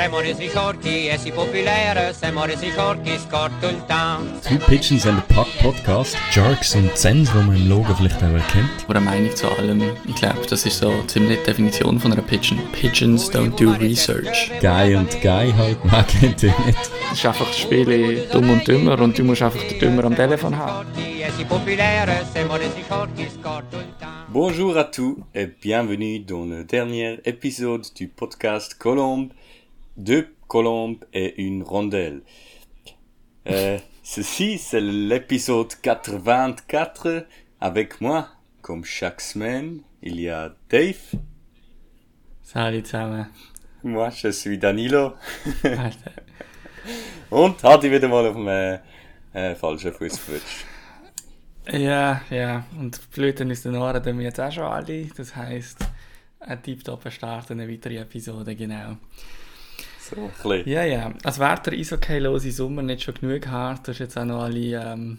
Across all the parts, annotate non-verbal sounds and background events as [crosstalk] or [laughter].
Siamo resi corti e si popolare, siamo resi corti, scorto il town. Two Pigeons and a Puck Podcast. Jerks und Zens, die man im Logo vielleicht auch erkennt. Oder eine Meinung zu allem. Ich glaube, das ist so ziemlich die Definition von einer Pigeon. Pigeons don't do research. Guy und Guy halt, man kennt ihn nicht. Es ist einfach das Spiel dumm und dümmer und du musst einfach den Dümmer am Telefon haben. Bonjour à tous et bienvenue dans le dernier épisode du podcast Colombe, deux colombes et une rondelle. Euh, ceci, c'est l'épisode 84 avec moi. Comme chaque semaine, il y a Dave. Salut zusammen. Moi, je suis Danilo. [laughs] Und ich wieder mal auf dem äh, äh, falschen Fuß gerutscht. Ja, ja. Und Blüten aus den Ohren tun wir jetzt auch schon alle. Das heisst, ein Tiptop Start und eine weitere Episode, genau. So, ein. Ja, ja. Als wäre der eishockey-lose Sommer nicht schon genug hart, du hast jetzt auch noch alle, ähm,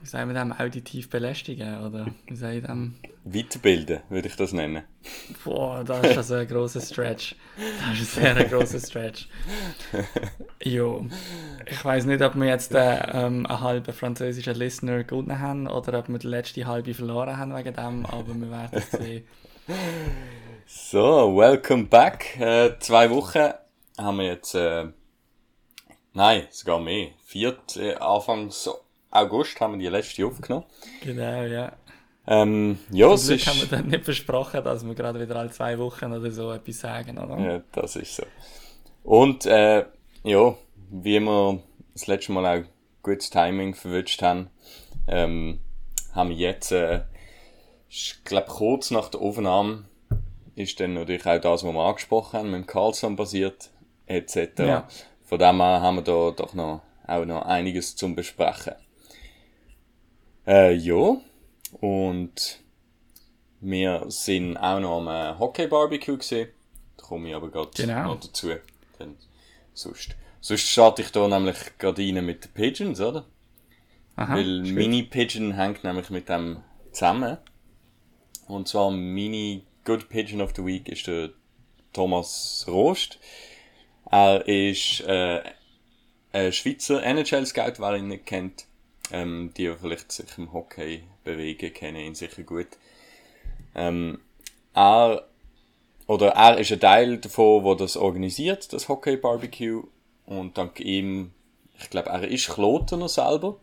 wie sagen wir dem, auditiv belästigen, oder? Wie sagen wir dem? Weiterbilden, würde ich das nennen. Boah, das ist also ein grosser Stretch. Das ist ein sehr grosser Stretch. Jo, ich weiß nicht, ob wir jetzt äh, ähm, einen halben französischen Listener gewonnen haben oder ob wir die letzte halbe verloren haben wegen dem, aber wir werden es sehen. So, welcome back. Äh, zwei Wochen haben wir jetzt, äh, nein, sogar mehr. Viert, äh, Anfangs August haben wir die letzte aufgenommen. Genau, ja. Ähm, ja, Zum Glück haben wir dann nicht versprochen, dass wir gerade wieder alle zwei Wochen oder so etwas sagen, oder? ja, das ist so. Und, äh, ja, wie wir das letzte Mal auch gutes Timing verwünscht haben, ähm, haben wir jetzt, äh, ich glaube, kurz nach der Aufnahme ist dann natürlich auch das, was wir angesprochen haben, mit dem Carlson basiert, etc. Ja. Von dem her haben wir da doch noch, auch noch einiges zum Besprechen. Äh, ja, und wir sind auch noch am äh, Hockey-Barbecue gesehen. Da komme ich aber gerade Genau. noch dazu. Dann sonst. Sonst starte ich da nämlich gerade rein mit den Pigeons, oder? Aha, Weil. Mini Pigeon hängt nämlich mit dem zusammen. Und zwar Mini Good Pigeon of the Week ist der Thomas Rost. Er ist äh, ein Schweizer NHL-Scout, wer ihn nicht kennt. Ähm, die, die vielleicht sich im Hockey bewegen, kennen ihn sicher gut. Ähm, er, oder er ist ein Teil davon, wo das organisiert, das Hockey Barbecue. Und dank ihm, ich glaube, er ist Klotener selber.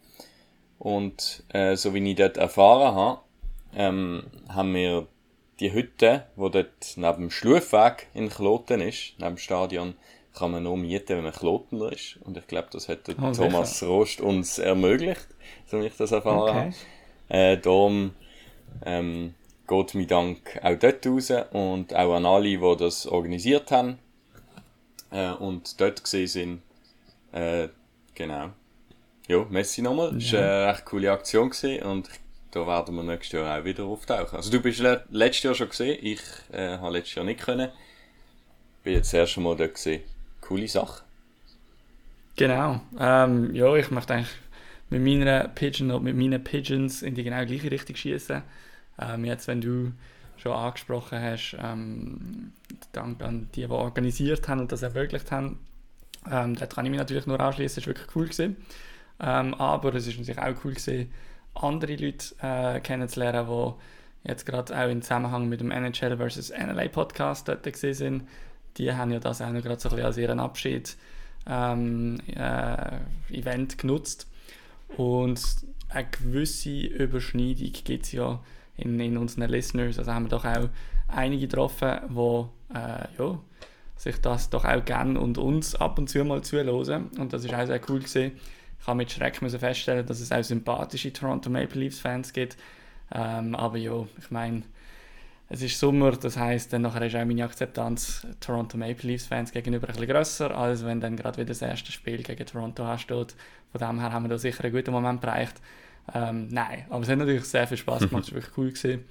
Und äh, so wie ich dort erfahren habe, ähm, haben wir die Hütte, wo dort neben dem Schlufweg in Kloten ist, neben dem Stadion, kann man nur mieten, wenn man Klotener ist. Und ich glaube, das hat Oh, Thomas Rost uns ermöglicht, so wie ich das erfahren Okay. habe. Äh, darum ähm, geht mein Dank auch dort raus und auch an alle, die das organisiert haben äh, und dort gesehen sind. Äh, genau. Ja, Messi nochmal. Das war eine recht coole Aktion gewesen und da werden wir nächstes Jahr auch wieder auftauchen. Also du bist le letztes Jahr schon gesehen, ich äh, habe letztes Jahr nicht können. Bin jetzt das erste Mal dort gesehen. Coole Sache. Genau. Ähm, ja, ich möchte eigentlich mit meiner Pigeon und mit meinen Pigeons in die genau gleiche Richtung schießen. Ähm, jetzt, wenn du schon angesprochen hast, ähm, Dank an die, die organisiert haben und das ermöglicht haben, ähm, da kann ich mich natürlich nur anschließen. Es war wirklich cool gewesen. Ähm, aber es ist natürlich auch cool gewesen, andere Leute äh, kennenzulernen, die jetzt gerade auch im Zusammenhang mit dem NHL vs. NLA Podcast dort sind. Die haben ja das auch noch gerade so ein bisschen als ihren Abschied ähm, äh, Event genutzt. Und eine gewisse Überschneidung gibt es ja in, in unseren Listeners. Also haben wir doch auch einige getroffen, die äh, ja, sich das doch auch gerne und uns ab und zu mal zuhören. Und das ist auch sehr cool gewesen. Ich habe mit Schreck müssen feststellen, dass es auch sympathische Toronto Maple Leafs Fans gibt. Ähm, aber ja, ich meine, es ist Sommer, das heisst, dann nachher ist auch meine Akzeptanz Toronto Maple Leafs Fans gegenüber ein bisschen grösser, als wenn dann gerade wieder das erste Spiel gegen Toronto ansteht. Von dem her haben wir da sicher einen guten Moment bereicht. Ähm, nein, aber es hat natürlich sehr viel Spaß gemacht, es war wirklich cool. Gewesen.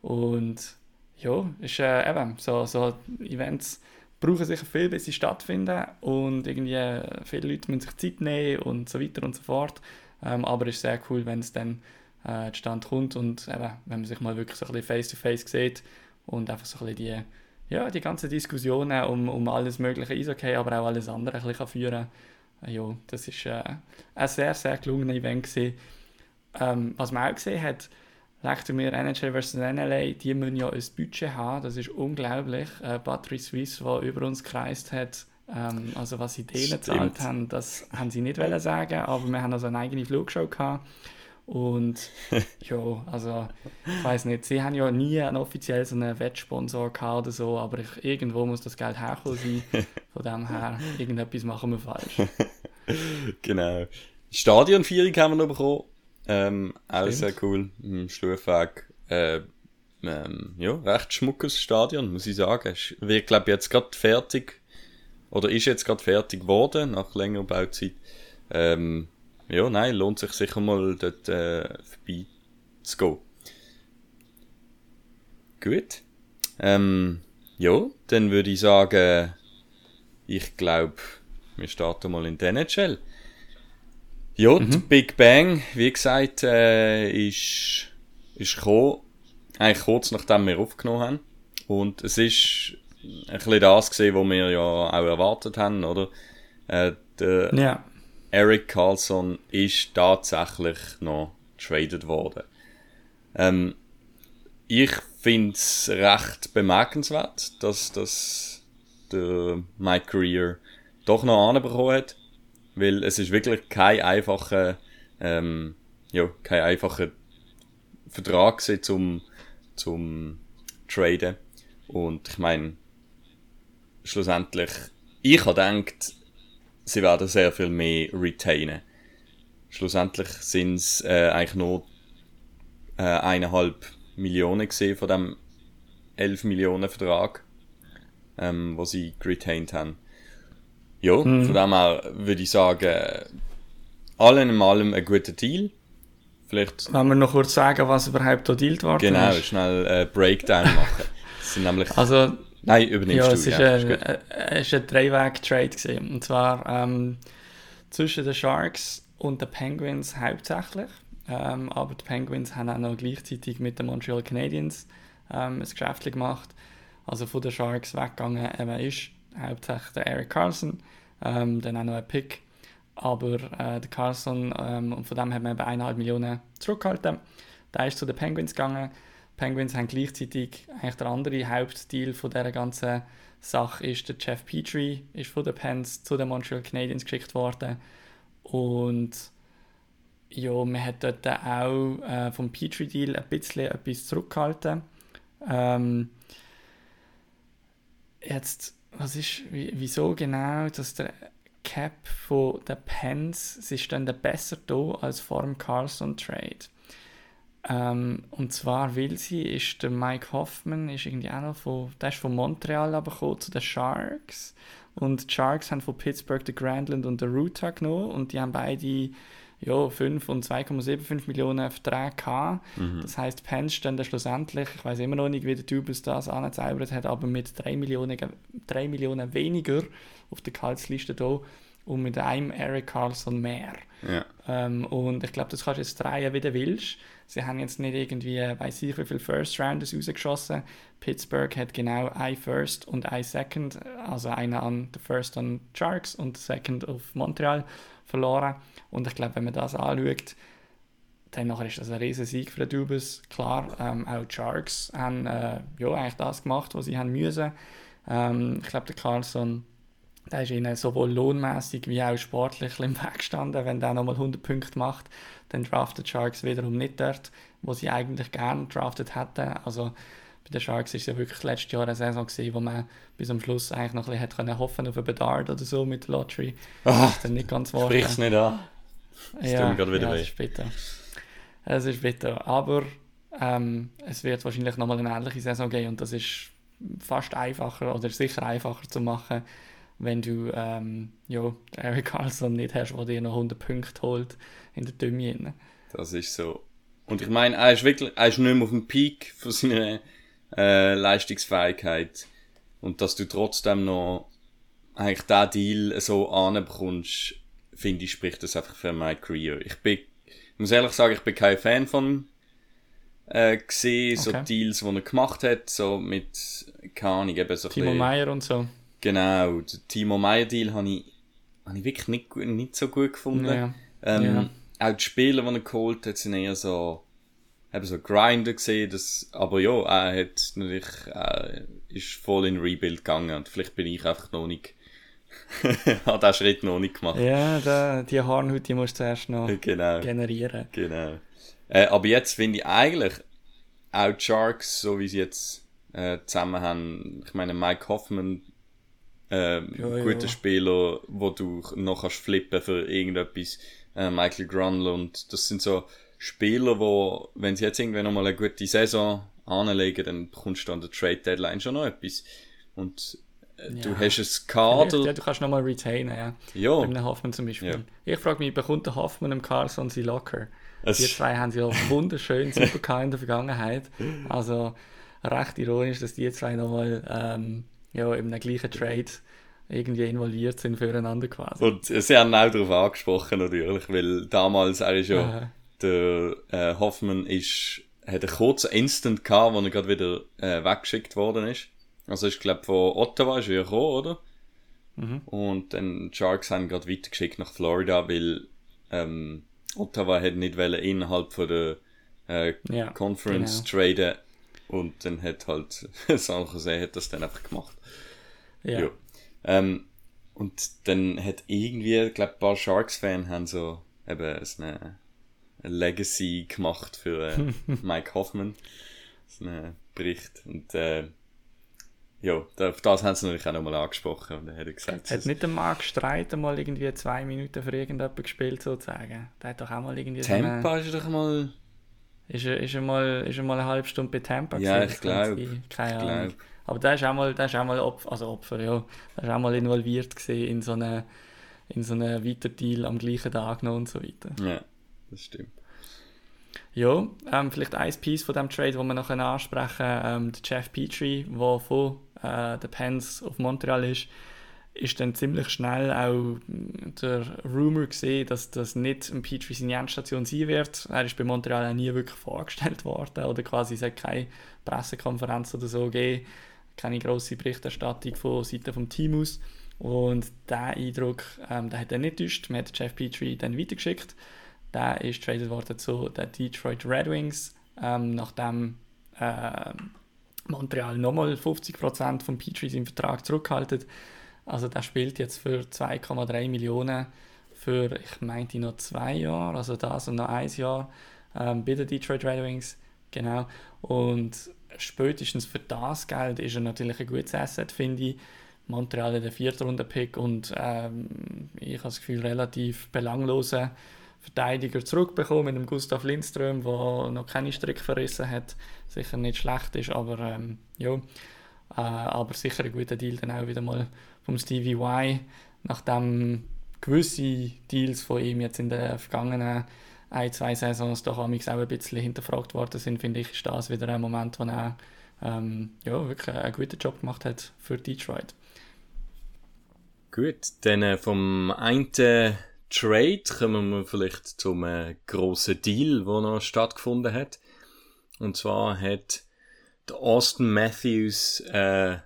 Und ja, ist äh, eben so, so Events brauchen sicher viel, bis sie stattfinden und irgendwie viele Leute müssen sich Zeit nehmen und so weiter und so fort. Ähm, aber es ist sehr cool, wenn es dann äh, zustande kommt und eben, wenn man sich mal wirklich so ein bisschen face-to-face sieht und einfach so ein bisschen ja, die ganzen Diskussionen um, um alles mögliche Eishockey, aber auch alles andere ein bisschen führen kann. Ja, das war äh, ein sehr, sehr gelungenes Event. Gewesen. Ähm, was man auch gesehen hat, Lechten wir NHL vs. NLA, die müssen ja ein Budget haben, das ist unglaublich. Äh, Battery Suisse, die über uns gekreist hat, ähm, also was sie denen gezahlt haben, das haben sie nicht wollen sagen, aber wir haben also eine eigene Flugshow gehabt. Und [laughs] ja, also ich weiß nicht, sie haben ja nie einen offiziell so einen Wettsponsor gehabt oder so, aber ich, irgendwo muss das Geld herkommen sein. [laughs] Von dem her, irgendetwas machen wir falsch. [laughs] genau. Stadionführung haben wir noch bekommen. Ähm, auch sehr cool. Im Stufweg. Äh, ähm, ja, recht schmuckes Stadion, muss ich sagen. Es wird, glaube ich, jetzt gerade fertig. Oder ist jetzt gerade fertig geworden, nach längerer Bauzeit. Ähm, ja, nein, lohnt sich sicher mal dort äh, vorbei zu gehen. Gut. Ähm, ja, dann würde ich sagen, ich glaube, wir starten mal in den NHL. Ja, mhm. die Big Bang, wie gesagt, äh, ist, ist gekommen, eigentlich kurz nachdem wir aufgenommen haben. Und es ist ein bisschen das gesehen, was wir ja auch erwartet haben, oder? Äh, der ja. Eric Carlson ist tatsächlich noch traded worden. Ähm, ich finde es recht bemerkenswert, dass, dass Mike Career doch noch anbekommen hat weil es ist wirklich kein einfacher, ähm, ja, kein einfacher Vertrag zum, zum Traden. Und ich meine, schlussendlich, ich habe gedacht, sie werden sehr viel mehr retainen. Schlussendlich sind es äh, eigentlich nur äh, eineinhalb Millionen gesehen von dem 11 Millionen Vertrag, ähm, wo sie retained haben. Ja, mhm. von dem her würde ich sagen, allen in allem ein guter Deal. Vielleicht... Wenn wir noch kurz sagen, was überhaupt da dealt worden genau, ist. Genau, schnell einen Breakdown machen. [laughs] Das sind nämlich... Also, Nein, übernimmst ja, du. Es ist, ja, ein, äh, es ist ein Dreiweg-Trade Und zwar ähm, zwischen den Sharks und den Penguins hauptsächlich. Ähm, aber die Penguins haben auch noch gleichzeitig mit den Montreal Canadiens ähm, ein Geschäft gemacht. Also von den Sharks weggegangen ähm, ist hauptsächlich der Eric Carlson, ähm, dann auch noch ein Pick. Aber äh, der Carlson, ähm, und von dem hat man eben eineinhalb Millionen zurückgehalten. Der ist zu den Penguins gegangen. Penguins haben gleichzeitig eigentlich der andere Hauptdeal von dieser ganzen Sache ist der Jeff Petrie, ist von den Pens zu den Montreal Canadiens geschickt worden. Und ja, man hat dort auch äh, vom Petrie-Deal ein bisschen etwas zurückgehalten. Ähm, jetzt was ist, wieso genau, dass der Cap von den Pens, sie ist dann besser da als vor dem Carlson Trade. Ähm, und zwar will sie, ist der Mike Hoffman, ist irgendwie auch noch von, der ist von Montreal aber gekommen zu den Sharks. Und die Sharks haben von Pittsburgh den Grandland und den Ruta genommen und die haben beide ja, 5 und 2,75 Millionen Verträge gehabt. Mhm. Das heisst, Pence stehen dann schlussendlich, ich weiß immer noch nicht, wie der Tubus das angezaubert hat, aber mit 3 Millionen, 3 Millionen weniger auf der Gehaltsliste hier und mit einem Eric Carlson mehr. Ja. Ähm, und ich glaube, das kannst du jetzt drehen, wie du willst. Sie haben jetzt nicht irgendwie, weiß ich, wie viele First Rounders rausgeschossen. Pittsburgh hat genau ein First und ein Second, also einer an der First an Sharks und Second auf Montreal verloren. Und ich glaube, wenn man das anschaut, dann nachher ist das ein riesen Sieg für den Dubus. Klar, ähm, auch die Sharks haben äh, ja, eigentlich das gemacht, was sie haben müssen. Ähm, ich glaube, der Carlson, der ist ihnen sowohl lohnmäßig wie auch sportlich im Weg gestanden. Wenn der nochmal 100 Punkte macht, dann draftet Sharks wiederum nicht dort, wo sie eigentlich gerne draftet hätten. Also bei den Sharks war es ja wirklich letztes Jahr eine Saison, gewesen, wo man bis am Schluss eigentlich noch ein bisschen können hoffen auf einen Bedard oder so mit der Lottery. Ah, das ist dann nicht ganz wahr. Sprich's nicht an. Das ja, tut mir wieder ja, weh. Es ist bitter. Es ist bitter. Aber ähm, es wird wahrscheinlich nochmal eine ähnliche Saison geben und das ist fast einfacher oder sicher einfacher zu machen, wenn du ähm, ja, Eric Carlson nicht hast, der dir noch 100 Punkte holt in der Dümme. Das ist so. Und ich meine, er ist wirklich, er ist nicht mehr auf dem Peak von seiner äh, Leistungsfähigkeit und dass du trotzdem noch eigentlich diesen Deal so anbekommst, finde ich, spricht das einfach für meine Career. Ich bin, ich muss ehrlich sagen, ich bin kein Fan von äh, gesehen, okay. so Deals, die er gemacht hat, so mit keine Ahnung, eben so Timo Meyer und so. Genau, den Timo Meyer-Deal habe ich, habe ich wirklich nicht, nicht so gut gefunden. Ja. Ähm, Auch die Spieler, die er geholt hat, sind eher so, eben so Grinder gesehen, das, aber ja, er hat natürlich, er ist voll in Rebuild gegangen und vielleicht bin ich einfach noch nicht, [laughs] hat den Schritt noch nicht gemacht. Ja, da, die Hornhaut, die musst du zuerst noch [laughs] Genau, generieren. genau. Äh, aber jetzt finde ich eigentlich, auch die Sharks, so wie sie jetzt äh, zusammen haben, ich meine, Mike Hoffman, ähm, Ja, ja. guter Spieler, wo du noch kannst flippen für irgendetwas, äh, Michael Grunl und das sind so Spieler, wo, wenn sie jetzt irgendwann nochmal eine gute Saison anlegen, dann bekommst du an der Trade Deadline schon noch etwas. Und äh, du Ja. hast ein Kader, ja, du kannst nochmal retainen, ja. ja, Bei einem Hoffmann zum Beispiel. Ich frage mich, bekommt der Hoffmann im Carlson sie locker? Es- Die zwei haben sie ja [laughs] wunderschön super in der Vergangenheit. Also recht ironisch, dass die zwei nochmal ähm, ja, in einem gleichen Trade irgendwie involviert sind füreinander quasi. Und sie haben auch darauf angesprochen, natürlich, weil damals, er ist ja, Aha. der äh, Hoffmann ist, hat einen kurzen Instant gehabt, wo er gerade wieder äh, weggeschickt worden ist. Also ich glaube von Ottawa ist er gekommen, oder? Mhm. Und dann Sharks haben gerade weitergeschickt nach Florida, weil ähm, Ottawa hat nicht wollen innerhalb von der äh, Ja, Conference genau. traden und dann hat halt [laughs] San Jose hat das dann einfach gemacht. Ja. Ja. Ähm, und dann hat irgendwie, ich glaube, ein paar Sharks-Fans haben so eben eine, eine Legacy gemacht für äh, [laughs] Mike Hoffman. So einen Bericht. Und äh, ja, da- auf das haben sie natürlich auch nochmal angesprochen. Und dann hat er gesagt, Hat nicht der Mark Streit mal irgendwie zwei Minuten für irgendjemanden gespielt, sozusagen? Der hat doch auch mal irgendwie so eine- ist doch mal. Ist er, ist, er mal, ist er mal eine halbe Stunde bei Tampa Ja, gewesen? ich Das kann glaub. sein. Keine Ich Ahnung. glaub. Aber der ist auch mal, der ist auch mal Opfer, also Opfer, ja. Der ist auch mal involviert in so einen in so einen Weiterdeal am gleichen Tag noch und so weiter. Ja, das stimmt. Ja, ähm, vielleicht ein Piece von dem Trade, wo wir noch ansprechen können, ähm, der Jeff Petrie, der von äh, den Pens auf Montreal ist, ist dann ziemlich schnell auch der Rumor gesehen, dass das nicht ein Petrie seine Endstation sein wird. Er ist bei Montreal auch nie wirklich vorgestellt worden oder quasi es hat keine Pressekonferenz oder so gegeben, keine grosse Berichterstattung von Seiten vom Team aus. Und diesen Eindruck, ähm, den hat er nicht täuscht. Man hat Jeff Petrie dann weitergeschickt. Der ist traded worden zu den Detroit Red Wings, ähm, nachdem äh, Montreal nochmal 50% von Petrie seinen Vertrag zurückgehalten. Also der spielt jetzt für 2,3 Millionen für, ich meinte, noch zwei Jahre, also das und noch ein Jahr ähm, bei den Detroit Red Wings. Genau. Und spätestens für das Geld ist er natürlich ein gutes Asset, finde ich. Montreal hat den vierten Runden-Pick und ähm, ich habe das Gefühl, relativ belanglose Verteidiger zurückbekommen mit dem Gustav Lindström, der noch keine Strick verrissen hat. Sicher nicht schlecht ist, aber ähm, ja. Äh, aber sicher ein guter Deal dann auch wieder mal vom Stevie Y, nachdem gewisse Deals von ihm jetzt in den vergangenen ein, zwei Saisons doch amigs auch ein bisschen hinterfragt worden sind, finde ich, ist das wieder ein Moment, wo er ähm, ja, wirklich einen guten Job gemacht hat für Detroit. Gut, dann äh, vom einen Trade kommen wir vielleicht zum äh, grossen Deal, der noch stattgefunden hat. Und zwar hat der Austin Matthews äh,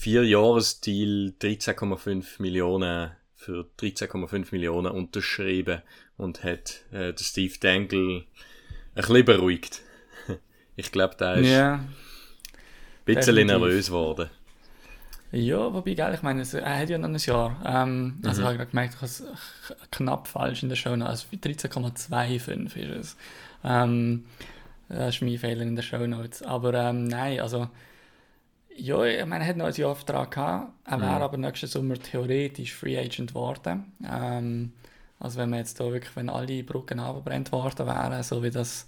vier Jahresdeal 13,5 Millionen für 13,5 Millionen unterschrieben und hat äh, Steve Dangle ein bisschen beruhigt. [laughs] ich glaube, der ist Ja, ein bisschen definitiv. nervös geworden. Ja, wobei, gell, ich meine, er hat ja noch ein Jahr. Ähm, Also, ich habe gerade gemerkt, ich habe es knapp falsch in der Show Notes. Also 13,25 ist es. Ähm, das ist mein Fehler in der Show Notes. Aber ähm, nein, also, ja, ich meine, er hat noch ein Jahr Vertrag gehabt. Er wäre aber nächsten Sommer theoretisch Free Agent geworden. Ähm, also, wenn man jetzt da wirklich, wenn alle Brücken abgebrannt worden wären, so wie das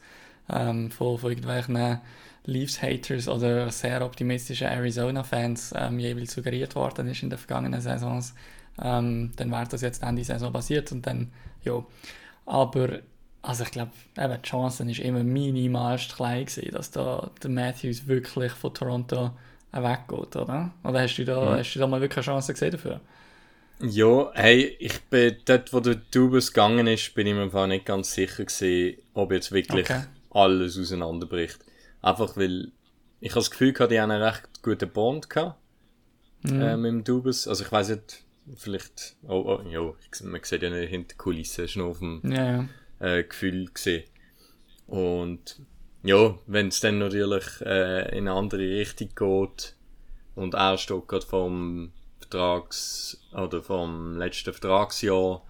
ähm, von, von irgendwelchen Leafs-Haters oder sehr optimistischen Arizona-Fans ähm, jeweils suggeriert worden ist in den vergangenen Saisons, ähm, dann wäre das jetzt Ende Saison passiert und dann, ja. Aber, also ich glaube, eben, die Chance ist immer minimalst klein gewesen, dass da der Matthews wirklich von Toronto weggeht, oder? Oder hast du da, hast du da mal wirklich eine Chance gesehen dafür? Ja, hey, ich bin dort, wo der Dubus gegangen ist, bin ich mir einfach nicht ganz sicher gewesen, ob jetzt wirklich Okay. alles auseinanderbricht. Einfach weil ich habe das Gefühl, gehabt, die haben einen recht guten Bond gehabt. Mhm. Äh, mit dem Dubus. Also ich weiß nicht, vielleicht, oh, oh, ja, ich- man sieht ja nicht hinter Kulissen, ist nur auf dem Ja, ja. äh, Gefühl gesehen. Und ja, wenn es dann natürlich äh, in eine andere Richtung geht und steht gerade vom Vertrags- oder vom letzten Vertragsjahr,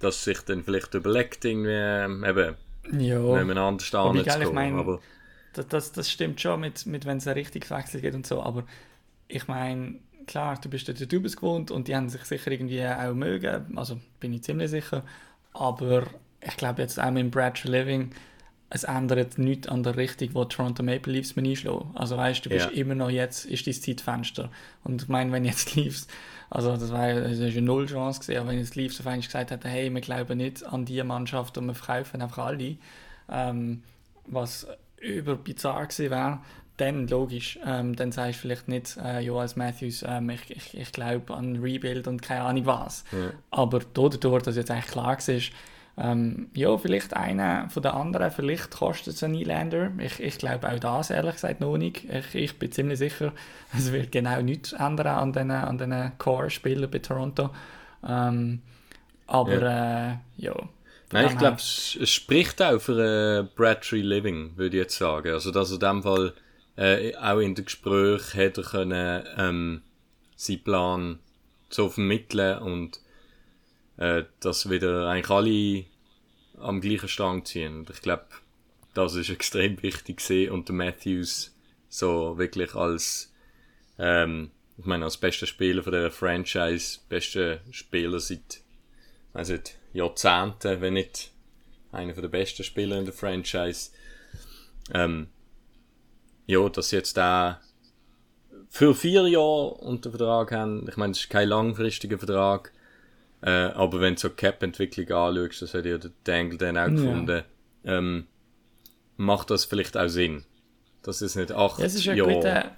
dass sich dann vielleicht überlegt, irgendwie, ähm, eben, Ja. da Wobei, zu ich mein- aber Das, das, stimmt schon, mit, mit wenn es einen Richtungswechsel geht und so, aber ich meine, klar, du bist dort Tubes gewohnt und die haben sich sicher irgendwie auch mögen, also bin ich ziemlich sicher, aber ich glaube jetzt auch mit Bradshaw Living, es ändert nichts an der Richtung, wo Toronto Maple Leafs mir einschlagen. Also weißt du, du bist Ja. immer noch jetzt, ist dein Zeitfenster. Und ich meine, wenn jetzt Leafs, also das war das ist eine null Chance gewesen, aber wenn jetzt Leafs auf einmal gesagt hätten, hey, wir glauben nicht an die Mannschaft und wir verkaufen einfach alle, ähm, was über bizarr gewesen wäre, dann logisch, ähm, dann sagst du vielleicht nicht, äh, ja, als Matthews, ähm, ich, ich, ich glaube an Rebuild und keine Ahnung was. Ja. Aber dadurch, dass jetzt eigentlich klar war, ähm, ja, vielleicht einer von den anderen, vielleicht kostet es einen Nylander. Ich, ich glaube auch das ehrlich gesagt noch nicht. Ich, ich bin ziemlich sicher, [laughs] es wird genau nichts ändern an diesen an den Core-Spielern bei Toronto. Ähm, aber äh, ja. Nein, ich glaube, es, spricht auch für äh, Bradtree Living, würde ich jetzt sagen. Also, dass er in dem Fall äh, auch in den Gesprächen hätte können, ähm, seinen Plan so vermitteln und äh, dass wieder eigentlich alle am gleichen Strang ziehen. Und ich glaube, das ist [laughs] extrem wichtig gewesen. und der Matthews so wirklich als ähm, ich meine, als bester Spieler von der Franchise, bester Spieler seit also Jahrzehnten, wenn nicht einer der besten Spieler in der Franchise. Ähm, ja, dass jetzt da für vier Jahre unter Vertrag haben. Ich meine, das ist kein langfristiger Vertrag. Äh, aber wenn du so Cap-Entwicklung anschaust, das hat ja der Dangle dann auch gefunden, ähm, macht das vielleicht auch Sinn. Dass es nicht acht Ja, es ist Jahre... guter.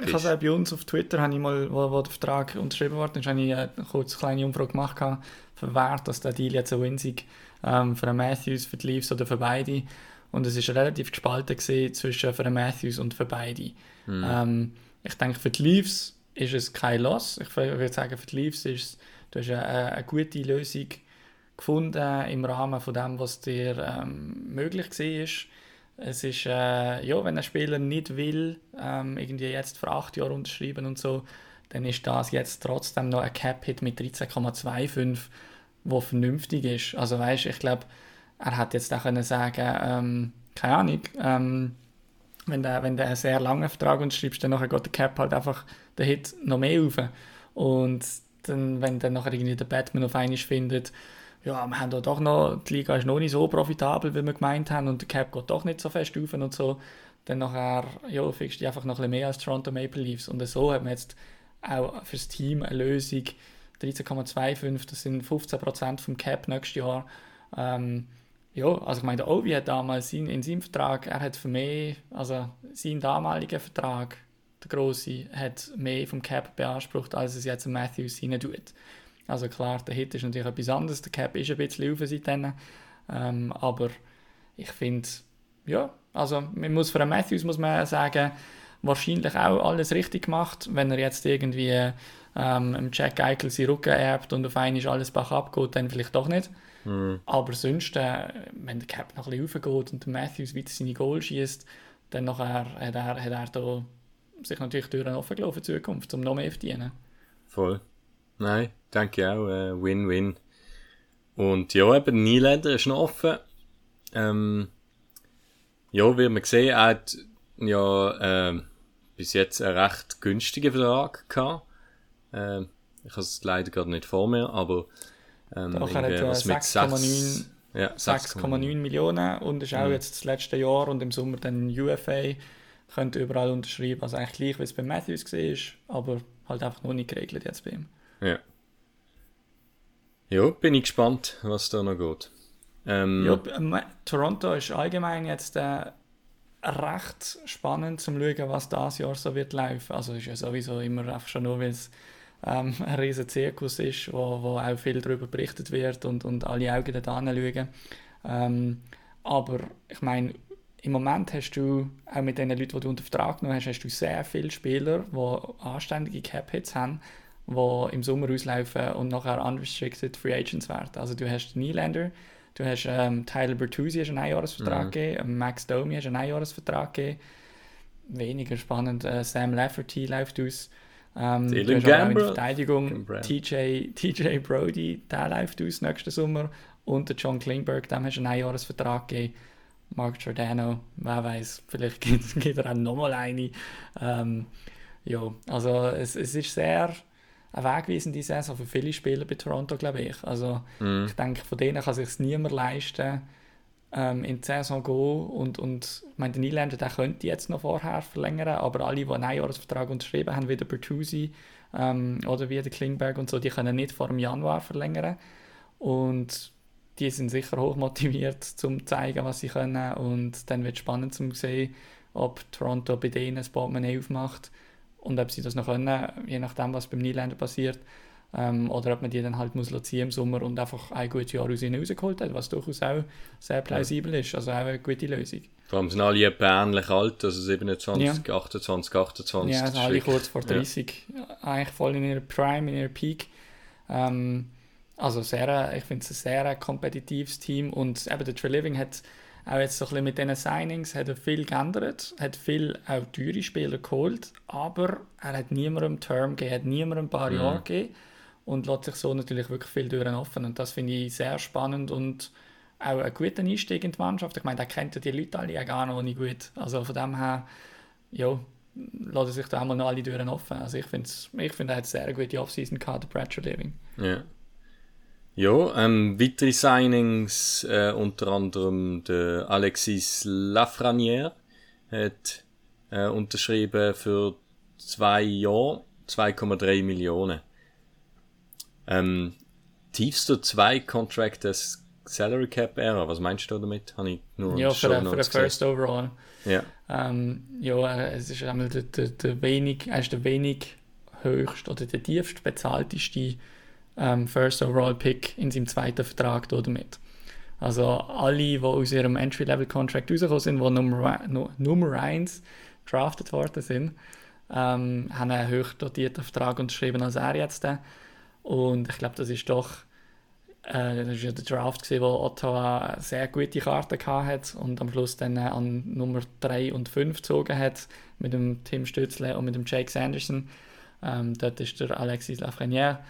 Ich habe bei uns auf Twitter, habe ich mal, wo, wo der Vertrag unterschrieben wurde, habe ich eine kurz kleine Umfrage gemacht, für wer dass der Deal jetzt so winzig ähm, für den Matthews, für die Leafs oder für beide. Und es ist relativ gespalten gewesen zwischen für den Matthews und für beide. Ähm, ich denke, für die Leafs ist es kein Loss. Ich würde sagen, für die Leafs ist es, du hast eine, eine gute Lösung gefunden im Rahmen von dem, was dir ähm, möglich war. Es ist, äh, ja, wenn ein Spieler nicht will, ähm, irgendwie jetzt für acht Jahre unterschreiben und so, dann ist das jetzt trotzdem noch ein Cap-Hit mit 13,25, wo vernünftig ist. Also weißt, ich glaube, er hat jetzt auch können sagen, ähm, keine Ahnung, ähm, wenn du wenn einen sehr langen Vertrag unterschreibst, dann geht der Cap halt einfach der Hit noch mehr rauf. Und dann, wenn dann nachher irgendwie der Batman auf einmal findet, ja, wir haben da doch noch, die Liga ist noch nicht so profitabel, wie wir gemeint haben, und der Cap geht doch nicht so fest rauf und so, dann nachher, ja, fixst du einfach noch ein bisschen mehr als Toronto Maple Leafs. Und so hat man jetzt auch fürs Team eine Lösung, 13,25, das sind 15% vom Cap nächstes Jahr. Ähm, ja, also ich meine, der Ovi hat damals in, in seinem Vertrag, er hat für mehr, also sein damaliger Vertrag, der grosse, hat mehr vom Cap beansprucht, als es jetzt Matthews hinein tut. Also klar, der Hit ist natürlich etwas anderes, der Cap ist ein bisschen auf seitdem, ähm, aber ich finde, ja, also man muss für einen Matthews muss man sagen, wahrscheinlich auch alles richtig gemacht, wenn er jetzt irgendwie ähm, im Jack Eichel seinen Rücken erbt und auf einmal alles bach abgeht, dann vielleicht doch nicht. Aber sonst, äh, wenn der Cap noch ein bisschen raufgeht und der Matthews weiter seine Goal schießt, dann nachher hat er, hat er da sich natürlich Türen offen gelaufen in Zukunft, um noch mehr zu verdienen. Voll. Nein, denke ich auch. Äh, Win-win. Und ja, eben, Nylander ist noch offen. Ähm, ja, wie man sehen, er hat ja ähm, bis jetzt einen recht günstigen Vertrag gehabt. Ähm, ich habe es leider gerade nicht vor mir, aber ähm, Doch, er hat äh, was mit 6,9 sechs- ja, 6,9 Millionen und ist auch jetzt das letzte Jahr und im Sommer dann UFA, könnte überall unterschreiben, also eigentlich gleich, wie es bei Matthews war, aber halt einfach noch nicht geregelt jetzt bei ihm. Ja. Ja, bin ich gespannt, was da noch geht. Ähm, Ja, ähm, Toronto ist allgemein jetzt äh, recht spannend zum schauen, was das Jahr so wird laufen. Also ist ja sowieso immer einfach schon nur, weil es ähm, [laughs] ein riesen Zirkus ist, wo, wo auch viel darüber berichtet wird und, und alle Augen da schauen. Ähm, aber ich meine, im Moment hast du, auch mit den Leuten, die du unter Vertrag genommen hast, hast du sehr viele Spieler, die anständige Cap-Hits haben, die im Sommer auslaufen und nachher unrestricted Free Agents werden. Also du hast Nylander, du hast ähm, Tyler Bertuzzi hast einen Einjahresvertrag mhm. gegeben, Max Domi hast einen Einjahresvertrag gegeben. Weniger spannend, äh, Sam Lafferty läuft aus. Ähm, du hast auch in der Verteidigung TJ, TJ Brody, der läuft aus nächsten Sommer. Und der John Klingberg, dem hast du einen Einjahresvertrag gegeben. Mark Giordano, wer weiß, vielleicht [laughs] gibt, gibt er auch nochmal eine. Ähm, ja, also es, es ist sehr eine wegweisende Saison für viele Spieler bei Toronto, glaube ich. Also mm. ich denke, von denen kann sich niemand leisten, ähm, in die Saison zu gehen. Und, und ich meine, der Nylander, der könnte jetzt noch vorher verlängern, aber alle, die einen Einjahresvertrag unterschrieben haben, wie der Bertuzzi ähm, oder wie der Klingberg und so, die können nicht vor dem Januar verlängern. Und die sind sicher hoch motiviert, um zu zeigen, was sie können. Und dann wird es spannend zu sehen, ob Toronto bei denen das Portemonnaie aufmacht und ob sie das noch können, je nachdem, was beim Niederländer passiert. Ähm, oder ob man die dann halt muss ziehen im Sommer und einfach ein gutes Jahr aus ihnen rausgeholt hat, was durchaus auch sehr plausibel ja. ist. Also auch eine gute Lösung. Vor allem sind alle etwa ähnlich alt, also 27, ja. 28, 28. Ja, also alle kurz vor 30. Ja. Eigentlich voll in ihrer Prime, in ihrer Peak. Ähm, also sehr, ich finde es ein sehr kompetitives Team und eben der Trey Living hat auch jetzt so ein bisschen mit diesen Signings hat er viel geändert, hat viel auch teure Spieler geholt, aber er hat niemandem Term gegeben, hat niemandem ein paar mhm. Jahre gegeben und lässt sich so natürlich wirklich viel Türen offen und das finde ich sehr spannend und auch ein guter Einstieg in die Mannschaft. Ich meine, er kennt ja die Leute alle ja gar noch nicht gut, also von dem her, ja, lassen sich da einmal noch alle Türen offen. Also ich finde, ich find, er hat sehr gute Offseason gehabt, der Bradshaw Living. Ja. Ja, ähm, weitere Signings, äh, unter anderem der Alexis Lafreniere hat äh, unterschrieben für zwei Jahre 2,3 Millionen. Ähm, tiefster zwei Contract des Salary Cap Era, was meinst du damit? Habe ich nur ja, für, den, für den First Overall. Ja. Ähm, ja, es ist einmal der, der, der wenig, er ist der wenig höchst oder der tiefst bezahlteste ähm, First Overall Pick in seinem zweiten Vertrag damit. Also alle, die aus ihrem Entry-Level-Contract rausgekommen sind, die Nummer, Nummer 1 drafted worden sind, ähm, haben einen höher dotierten Vertrag unterschrieben als er jetzt. Und ich glaube, das ist doch äh, das war ja der Draft, gewesen, wo Ottawa sehr gute Karten hatte und am Schluss dann an Nummer 3 und 5 gezogen hat mit dem Tim Stützle und mit dem Jake Sanderson. Ähm, dort ist der Alexis Lafreniere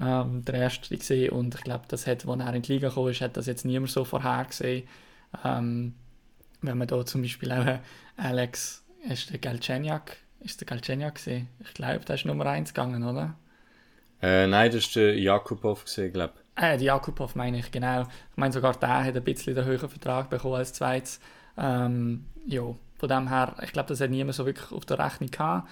ähm, der erste gesehen und ich glaube, das hat, als er in die Liga kam, hat das jetzt niemand so vorhergesehen. Ähm, wenn man da zum Beispiel auch Alex, ist der Galchenyuk, ist der Galchenyuk gesehen? Ich glaube, der ist Nummer 1 gegangen, oder? Äh, nein, das ist der Jakubov gesehen, glaube ich. Äh, Jakubov meine ich, genau. Ich meine, sogar der hat ein bisschen den höheren Vertrag bekommen als zweites. Ähm, ja, von dem her, ich glaube, das hat niemand so wirklich auf der Rechnung gehabt.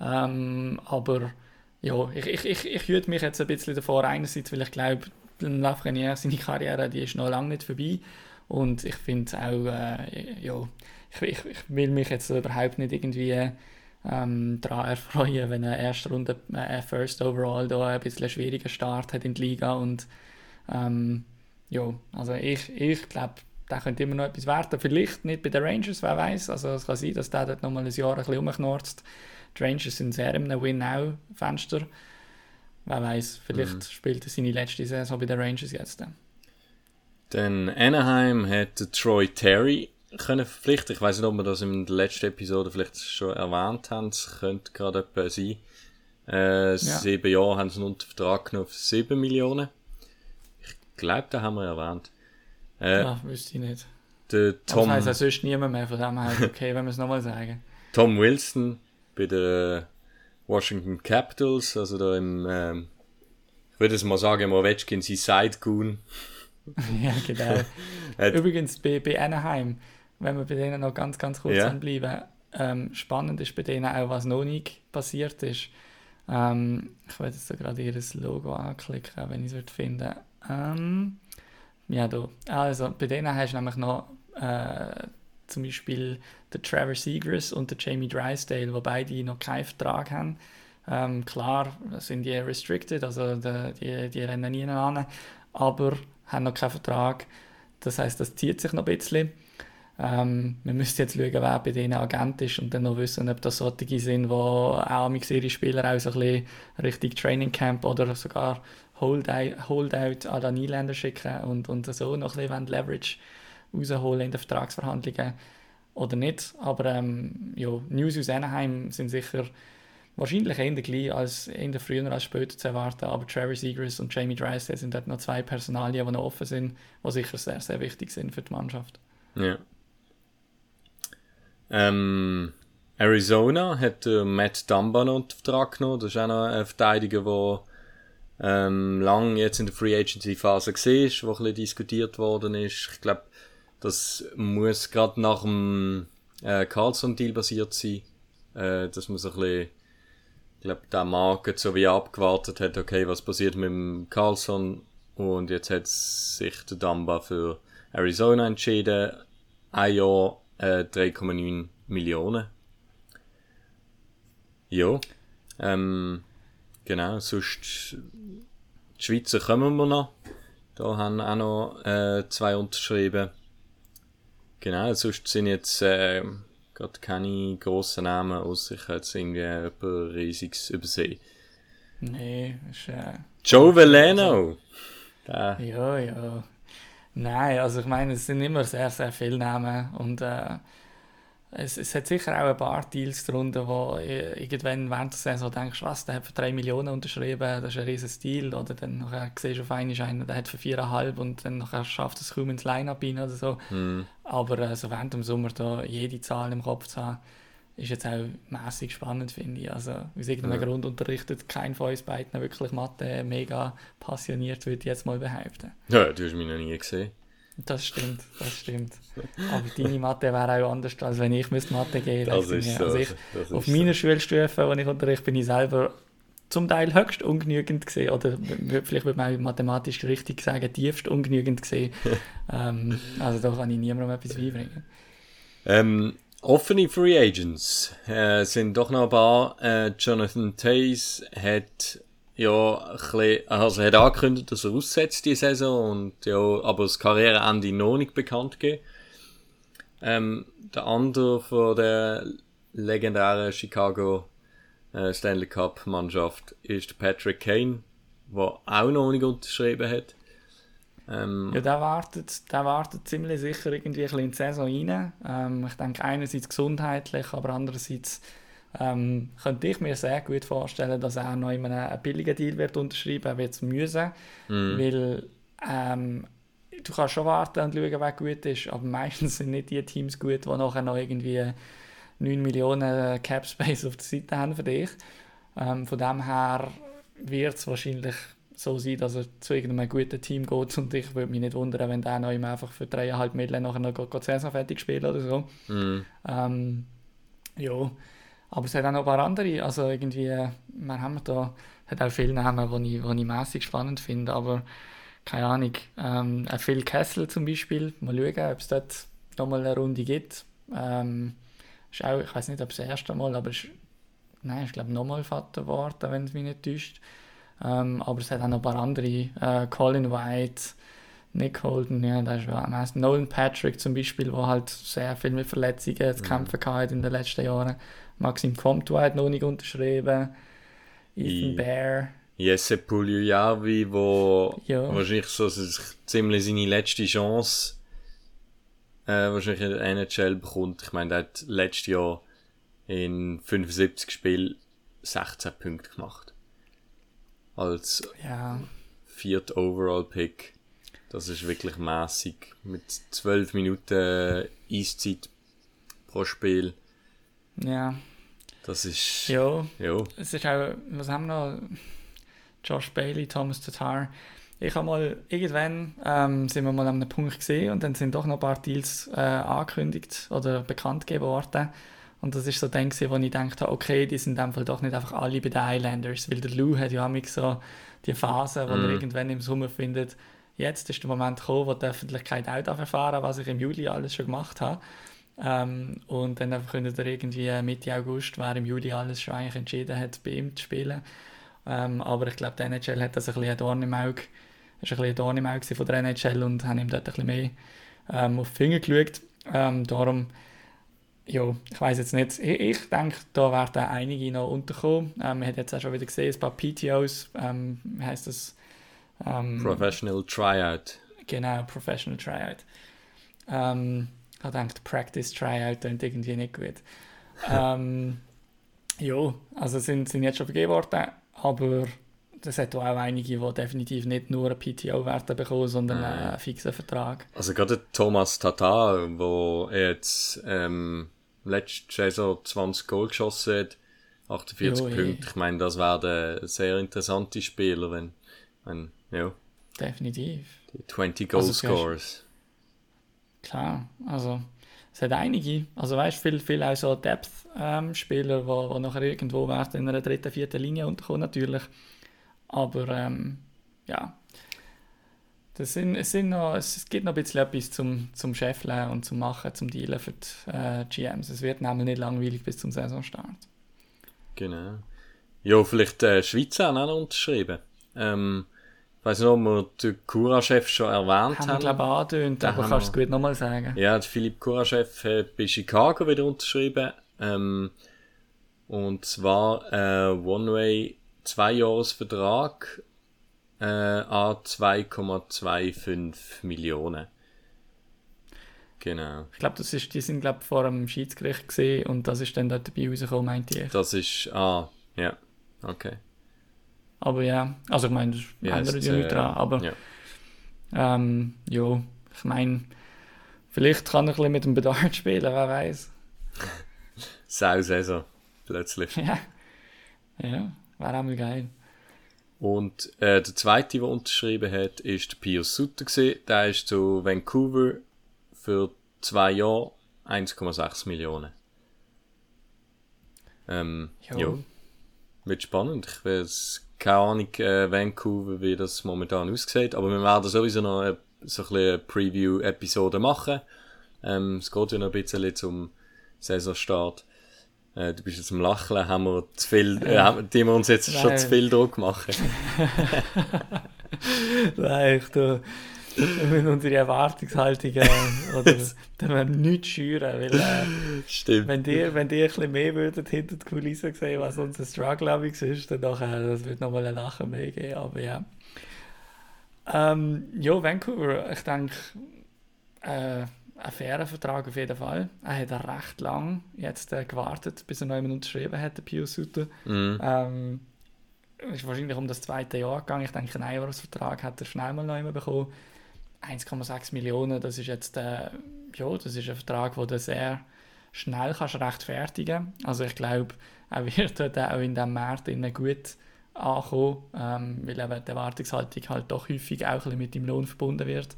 Ähm, aber ja, ich, ich, ich, ich hüte mich jetzt ein bisschen davor, einerseits, weil ich glaube, Lafreniere, seine Karriere, die ist noch lange nicht vorbei und ich finde auch, äh, ja, ich, ich, ich, will mich jetzt überhaupt nicht irgendwie ähm, daran erfreuen, wenn eine erste Runde, äh, First Overall da ein bisschen einen schwierigen Start hat in der Liga und ähm, ja, also ich, ich glaube, der könnte immer noch etwas werden. Vielleicht nicht bei den Rangers, wer weiß. Also es kann sein, dass der dort nochmal ein Jahr ein bisschen rumknurzt. Die Rangers sind sehr im Win-Now-Fenster. Wer weiß, vielleicht mhm. spielt er seine letzte Saison bei den Rangers jetzt. Dann Anaheim hat Troy Terry können verpflichten. Ich weiß nicht, ob wir das in der letzten Episode vielleicht schon erwähnt haben. Es könnte gerade etwas sein. Äh, ja. Sieben Jahre haben sie einen Vertrag genommen für 7 Millionen. Ich glaube, da haben wir erwähnt. Äh, ja, wüsste ich nicht. Der Tom, das heisst ja sonst niemand mehr, von dem her okay, wenn wir es nochmal sagen. Tom Wilson bei den Washington Capitals, also da im, ähm, ich würde es mal sagen, im Ovechkin sein Sidegoon. [laughs] ja, genau. [laughs] Übrigens bei, bei Anaheim, wenn wir bei denen noch ganz, ganz kurz ja. anbleiben, ähm, spannend ist bei denen auch, was noch nicht passiert ist. Ähm, ich werde jetzt gerade ihr Logo anklicken, wenn ich es finde. Ähm, ja, da. Also, bei denen hast du nämlich noch äh, zum Beispiel der Trevor Seagrass und der Jamie Drysdale, die beide noch keinen Vertrag haben. Ähm, klar sind die restricted, also die, die, die rennen nie an, aber haben noch keinen Vertrag. Das heißt, das zieht sich noch ein bisschen. Ähm, wir müssen jetzt schauen, wer bei denen Agent ist und dann noch wissen, ob das solche sind, die auch mit ihre Spieler auch so ein bisschen Richtung Training Camp oder sogar Holdout, Holdout an den Niederländer schicken und, und so noch ein bisschen Leverage rausholen in den Vertragsverhandlungen oder nicht. Aber ähm, ja, News aus Anaheim sind sicher wahrscheinlich eher gleich als eher früher als später zu erwarten. Aber Travis Eagers und Jamie Drysdale sind dort noch zwei Personalien, die noch offen sind, die sicher sehr, sehr wichtig sind für die Mannschaft. Ja. Ähm, Arizona hat äh, Matt Dumba noch unter Vertrag genommen. Das ist auch noch ein Verteidiger, der ähm, lang jetzt in der Free Agency Phase ist, wo ein bisschen diskutiert worden ist. Ich glaube, das muss gerade nach dem äh, Carlson-Deal basiert sein, äh, dass man so ein bisschen, ich glaube, der Market so wie abgewartet hat, okay, was passiert mit dem Carlson und jetzt hat sich der Dumba für Arizona entschieden, ein Jahr äh, 3,9 Millionen. Ja, ähm, genau, sonst die Schweizer kommen wir noch. Da haben auch noch äh, zwei unterschrieben. Genau, sonst sind jetzt äh, gerade keine grossen Namen, außer ich jetzt irgendwie etwas Riesiges übersehen. Nee, ist äh, Joe Veleno! Ja, ja. Nein, also ich meine, es sind immer sehr, sehr viele Namen und äh, es, es hat sicher auch ein paar Deals darunter, wo irgendwann während der Saison denkst, was, der hat für 3 Millionen unterschrieben, das ist ein riesiges Deal. Oder dann nachher siehst du auf einmal einen, der hat für 4,5 und dann nachher schafft es kaum ins Line-Up rein oder so. Mhm. Aber äh, so während dem Sommer da jede Zahl im Kopf zu haben, ist jetzt auch mäßig spannend, finde ich. Also aus irgendeinem Ja. Grund unterrichtet kein von uns beiden wirklich Mathe mega passioniert, würde ich jetzt mal behaupten. Ja, du hast mich noch nie gesehen. Das stimmt, das stimmt. Aber deine Mathe wäre auch anders, als wenn ich müsste Mathe gehen Das müsste. ist so. Also ich, das auf meiner Schulstufe, wo ich unterrichte, bin ich selber zum Teil höchst ungenügend gesehen oder vielleicht würde man mathematisch richtig sagen, tiefst ungenügend gesehen. [laughs] ähm, also da kann ich niemandem etwas beibringen. Ähm, offene Free Agents äh, sind doch noch ein paar. Äh, Jonathan Tays hat ja bisschen, also hat angekündigt, dass er aussetzt die Saison und ja, aber das Karriereende noch nicht bekannt gegeben. Ähm, der andere von der legendären Chicago äh, Stanley Cup Mannschaft ist Patrick Kane, der auch noch nicht unterschrieben hat. Ähm, Ja, der wartet, der wartet ziemlich sicher irgendwie ein bisschen in die Saison rein. Ähm, ich denke einerseits gesundheitlich, aber andererseits ähm, könnte ich mir sehr gut vorstellen, dass er noch in einem, einen billigen Deal wird unterschreiben wird, müssen, weil ähm, du kannst schon warten und schauen, wer gut ist, aber meistens [laughs] sind nicht die Teams gut, die nachher noch irgendwie 9 Millionen Cap Space auf der Seite haben für dich. Ähm, von dem her wird es wahrscheinlich so sein, dass er zu irgendeinem guten Team geht und ich würde mich nicht wundern, wenn der noch einfach für 3,5 Millionen nachher noch die Saison fertig spielen oder so. mh, Ähm, ja, aber es hat auch noch ein paar andere, also irgendwie, wir haben da, hat auch viele Namen, die ich, die ich mässig spannend finde, aber keine Ahnung, ähm, Phil Kessel zum Beispiel, mal schauen, ob es dort nochmal eine Runde gibt. Ähm, ist auch, ich weiß nicht, ob es das erste Mal, aber ist, nein, ich glaube nochmal Vater geworden, wenn es mich nicht täuscht. Ähm, aber es hat auch noch ein paar andere, äh, Colin White, Nick Holden, ja, da ist ja am meisten. Nolan Patrick zum Beispiel, der halt sehr viel mit Verletzungen zu kämpfen hatte in den letzten Jahren. Maxim Comtois hat noch nicht unterschrieben. Ethan I- Bear. Jesse Puljujarvi, wo Ja. wahrscheinlich so ziemlich seine letzte Chance äh, wahrscheinlich in der NHL bekommt. Ich meine, der hat letztes Jahr in 75 Spielen 16 Punkte gemacht. Als Ja, vierter Overall-Pick. Das ist wirklich mäßig. Mit 12 Minuten Eiszeit pro Spiel. ja, Das ist... ja. ja. Es ist auch, was haben wir noch? Josh Bailey, Thomas Tatar. Ich habe mal, irgendwann ähm, sind wir mal an einem Punkt gesehen und dann sind doch noch ein paar Deals äh, angekündigt oder bekannt gegeben worden. Und das ist so dann, gewesen, wo ich gedacht habe, okay, die sind in dem Fall doch nicht einfach alle bei den Islanders, weil der Lou hat ja auch so die Phase, wo er Mhm. irgendwann im Sommer findet, jetzt ist der Moment gekommen, wo die Öffentlichkeit auch darf erfahren was ich im Juli alles schon gemacht habe. Ähm, und dann könnt ihr irgendwie Mitte August, wer im Juli alles schon eigentlich entschieden hat, bei ihm zu spielen. Ähm, aber ich glaube, der NHL hat das ein bisschen ein Dorn im Auge, ist ein bisschen Dorn im Auge von der NHL und haben ihm dort ein bisschen mehr ähm, auf die Finger geschaut. Ähm, darum, ja, ich weiß jetzt nicht. Ich, ich denke, da werden einige noch unterkommen. Ähm, man hat jetzt auch schon wieder gesehen, ein paar PTOs, ähm, wie heißt das? Ähm, Professional Tryout. Genau, Professional Tryout. Ähm, ich habe gedacht, Practice Tryout klingt irgendwie nicht gut. [laughs] ähm, ja, also sind, sind jetzt schon vergeben worden, aber es hat auch einige, die definitiv nicht nur einen PTO-Wert bekommen, sondern einen fixen Vertrag. Also gerade Thomas Tatar, wo jetzt ähm, letzte Saison 20 Goal geschossen hat, 48 Jo, eh. Punkte. Ich meine, das werden sehr interessante Spieler, wenn, wenn ja, Definitiv. die 20 Goal Also, Scores. Klar, also es hat einige, also weißt du, viel, viel auch so Depth-Spieler, die, die nachher irgendwo werden in einer dritten, vierten Linie unterkommen natürlich, aber ähm, ja, das sind, es, sind noch, es gibt noch ein bisschen etwas zum, zum Scheffeln und zum Machen, zum Dealen für die äh, GMs. Es wird nämlich nicht langweilig bis zum Saisonstart. Genau. Ja, vielleicht äh, Schweizer auch noch unterschrieben. Ähm, ich weiß nicht, ob wir den Cura-Chef schon erwähnt Haben wir, haben. glaube ich, Da aber kannst du es gut nochmal sagen? Ja, der Philipp Cura-Chef hat bei Chicago wieder unterschrieben. Ähm, und zwar äh, One-Way Zwei-Jahres-Vertrag äh, an 2,25 Millionen. Genau. Ich glaube, das ist, die sind glaube vor dem Schiedsgericht gesehen und das ist dann dort dabei rausgekommen, meinte ich. Das ist. Ah, ja. Okay. Aber ja, also ich meine, das Ja, ändert ist, ja äh, nicht dran, aber ja. ähm, ja, ich meine, vielleicht kann er ein bisschen mit dem Bedard [laughs] spielen, wer weiß. Sau-Saison. Plötzlich. ja, ja wäre auch mal geil. Und äh, der zweite, der unterschrieben hat, ist der Pius Sutter. Gewesen. Der ist zu Vancouver für zwei Jahre 1,6 Millionen. Ähm, Jo. ja. Wird spannend. Ich weiß keine Ahnung, äh, Vancouver, wie das momentan aussieht, aber wir werden sowieso noch eine, so ein bisschen eine Preview-Episode machen. Ähm, es geht ja noch ein bisschen zum Saisonstart. Äh, du bist jetzt am Lachen, haben wir zu viel, äh, haben, die wir uns jetzt schon Nein. zu viel Druck machen. [laughs] Nein, ich tue, wir müssen unsere Erwartungshaltung [laughs] äh, oder da wir nichts schüren, weil äh, Stimmt. wenn ihr, wenn ihr ein bisschen mehr würdet hinter die Kulissen sehen, was unser Struggle ist, dann nachher, das wird nochmal ein Lachen mehr geben, aber ja. Ähm, ja, Vancouver, ich denke, äh, ein fairer Vertrag auf jeden Fall. Er hat recht lang jetzt äh, gewartet, bis er noch jemand unterschrieben hat, der Pius Sutter. Mhm. Ähm, ist wahrscheinlich um das zweite Jahr gegangen. Ich denke, einen Einjahresvertrag hat er schnell mal noch immer bekommen. 1,6 Millionen, das ist jetzt äh, ja, das ist ein Vertrag, den du sehr schnell kannst rechtfertigen Also ich glaube, er wird dort auch in diesem Markt gut ankommen, ähm, weil eben die Erwartungshaltung halt doch häufig auch ein bisschen mit dem Lohn verbunden wird.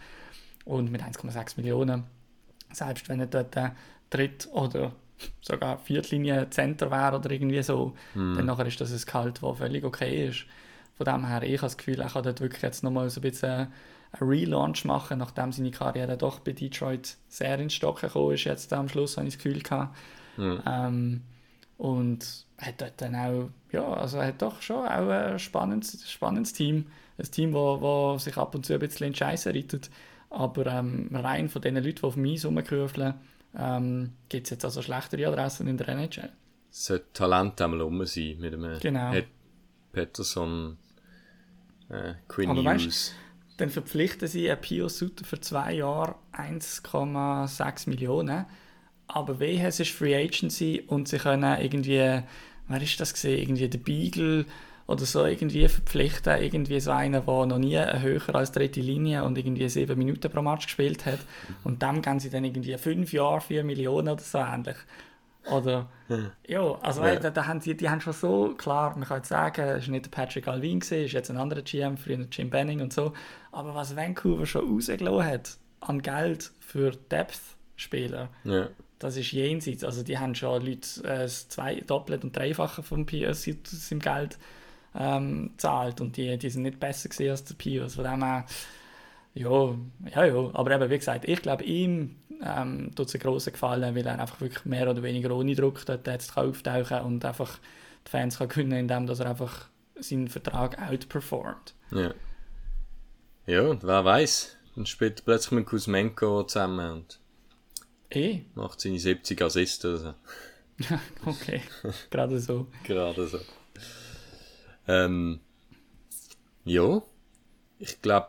Und mit 1,6 Millionen, selbst wenn er dort äh, Dritt- oder sogar Viertlinie Center wäre oder irgendwie so, dann nachher ist das ein Gehalt, das völlig okay ist. Von dem her, ich habe das Gefühl, er kann dort wirklich jetzt nochmal so ein bisschen einen Relaunch machen, nachdem seine Karriere doch bei Detroit sehr ins Stocken gekommen ist, jetzt am Schluss, habe ich das Gefühl gehabt. Ähm, und hat dort dann auch, ja, also hat doch schon auch ein spannendes, spannendes Team. Ein Team, wo, wo sich ab und zu ein bisschen in die Scheisse reitet. Aber ähm, rein von den Leuten, die auf mich rumkurveln, ähm, gibt es jetzt also schlechtere Adressen in der NHL. sollte Talent einmal rum sein mit einem Genau. Ed Peterson, äh, Quinn Aber weißt- Hughes. Dann verpflichten sie einen Pio Sutter für zwei Jahre 1,6 Millionen. Aber wehe, es ist Free Agency und sie können irgendwie, wer ist das gesehen, irgendwie der Beagle oder so irgendwie verpflichten, irgendwie so einen, der noch nie höher als dritte Linie und irgendwie sieben Minuten pro Match gespielt hat. Und dem geben sie dann irgendwie fünf Jahre, vier Millionen oder so ähnlich. Oder, ja, also Ja. Da, da haben die, die haben schon so, klar, man kann jetzt sagen, es war nicht Patrick Alvin, gewesen, ist jetzt ein anderer GM, früher Jim Benning und so, aber was Vancouver schon rausgelassen hat an Geld für Depth-Spieler, Ja. das ist jenseits. Also die haben schon Leute äh, das zwei, doppelt und dreifache vom Pius im Geld ähm, zahlt und die, die sind nicht besser gewesen als der Pius. Von dem her, ja, ja, ja. Aber eben, wie gesagt, ich glaube, ihm ähm, tut es einen grossen Gefallen, weil er einfach wirklich mehr oder weniger ohne Druck dort jetzt kann auftauchen kann und einfach die Fans kann gewinnen, indem dass er einfach seinen Vertrag outperformt. Ja. Ja, und wer weiß, dann spielt er plötzlich mit Kuzmenko zusammen und Eh? Macht seine 70 Assist oder so. [laughs] okay, gerade so. [laughs] Gerade so. Ähm, ja, ich glaube,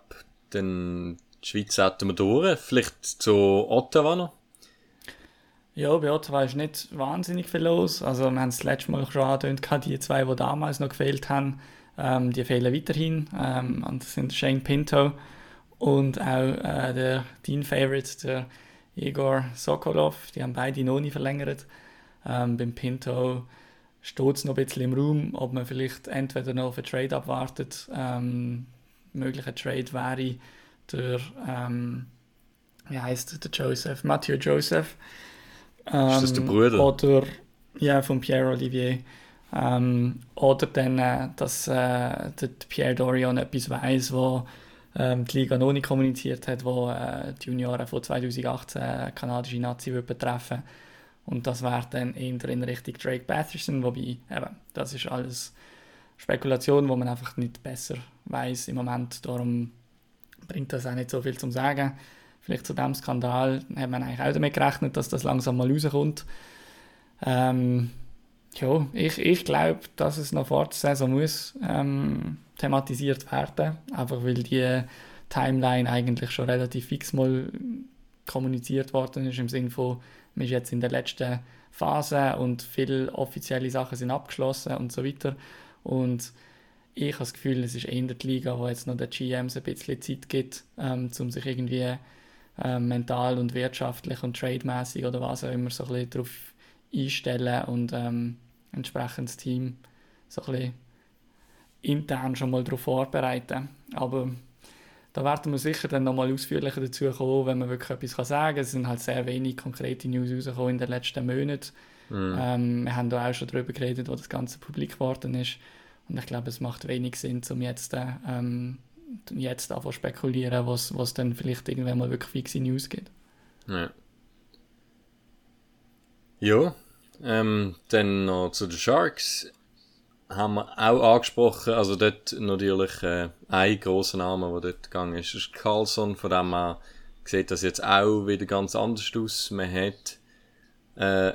dann die Schweiz hätten wir durch. Vielleicht zu Ottawa noch. Ja, bei Ottawa ist nicht wahnsinnig viel los. Also wir haben es letztes Mal schon angedeutet, die zwei, die damals noch gefehlt haben, ähm, die fehlen weiterhin. Ähm, und das sind Shane Pinto und auch äh, der Dean Favorite, der Igor Sokolov. Die haben beide noch nie verlängert. Ähm, beim Pinto steht es noch ein bisschen im Raum, ob man vielleicht entweder noch auf einen Trade abwartet. Ähm, möglicher Trade wäre der, ähm, wie heißt der Joseph? Matthew Joseph. Ähm, ist das der Bruder? Oder, ja, von Pierre Olivier. Ähm, oder dann, äh, dass äh, der Pierre Dorion etwas weiß, wo ähm, die Liga noch nicht kommuniziert hat, wo äh, die Junioren von 2018 kanadische Nazi betreffen und das wäre dann eher in Richtung Drake Batherson, wobei eben, das ist alles Spekulation, wo man einfach nicht besser weiß im Moment. Darum bringt das auch nicht so viel zum Sagen. Vielleicht zu diesem Skandal hat man eigentlich auch damit gerechnet, dass das langsam mal rauskommt. Ähm, ja, ich, ich glaube, dass es noch vor der Saison muss ähm, thematisiert werden, einfach weil die Timeline eigentlich schon relativ fix mal kommuniziert worden ist, im Sinne von, man ist jetzt in der letzten Phase und viele offizielle Sachen sind abgeschlossen und so weiter. Und ich habe das Gefühl, es ist eher die Liga, wo jetzt noch der GMs ein bisschen Zeit gibt, ähm, um sich irgendwie ähm, mental und wirtschaftlich und trademäßig oder was auch immer so ein bisschen darauf einstellen und ähm, entsprechend das Team so ein bisschen intern schon mal darauf vorbereiten. Aber da werden wir sicher dann nochmal ausführlicher dazu kommen, wenn man wirklich etwas sagen kann. Es sind halt sehr wenig konkrete News rausgekommen in den letzten Monaten. Mhm. Ähm, wir haben da auch schon darüber geredet, wo das Ganze publik geworden ist. Und ich glaube, es macht wenig Sinn, um jetzt, ähm, jetzt zu spekulieren, was, was dann vielleicht irgendwann mal wirklich fixe News gibt. Ja. Ja, ähm, dann noch zu den Sharks haben wir auch angesprochen, also dort natürlich äh, ein grosser Name, der dort gegangen ist, ist Carlson, von dem man sieht das jetzt auch wieder ganz anders aus. Man hat äh,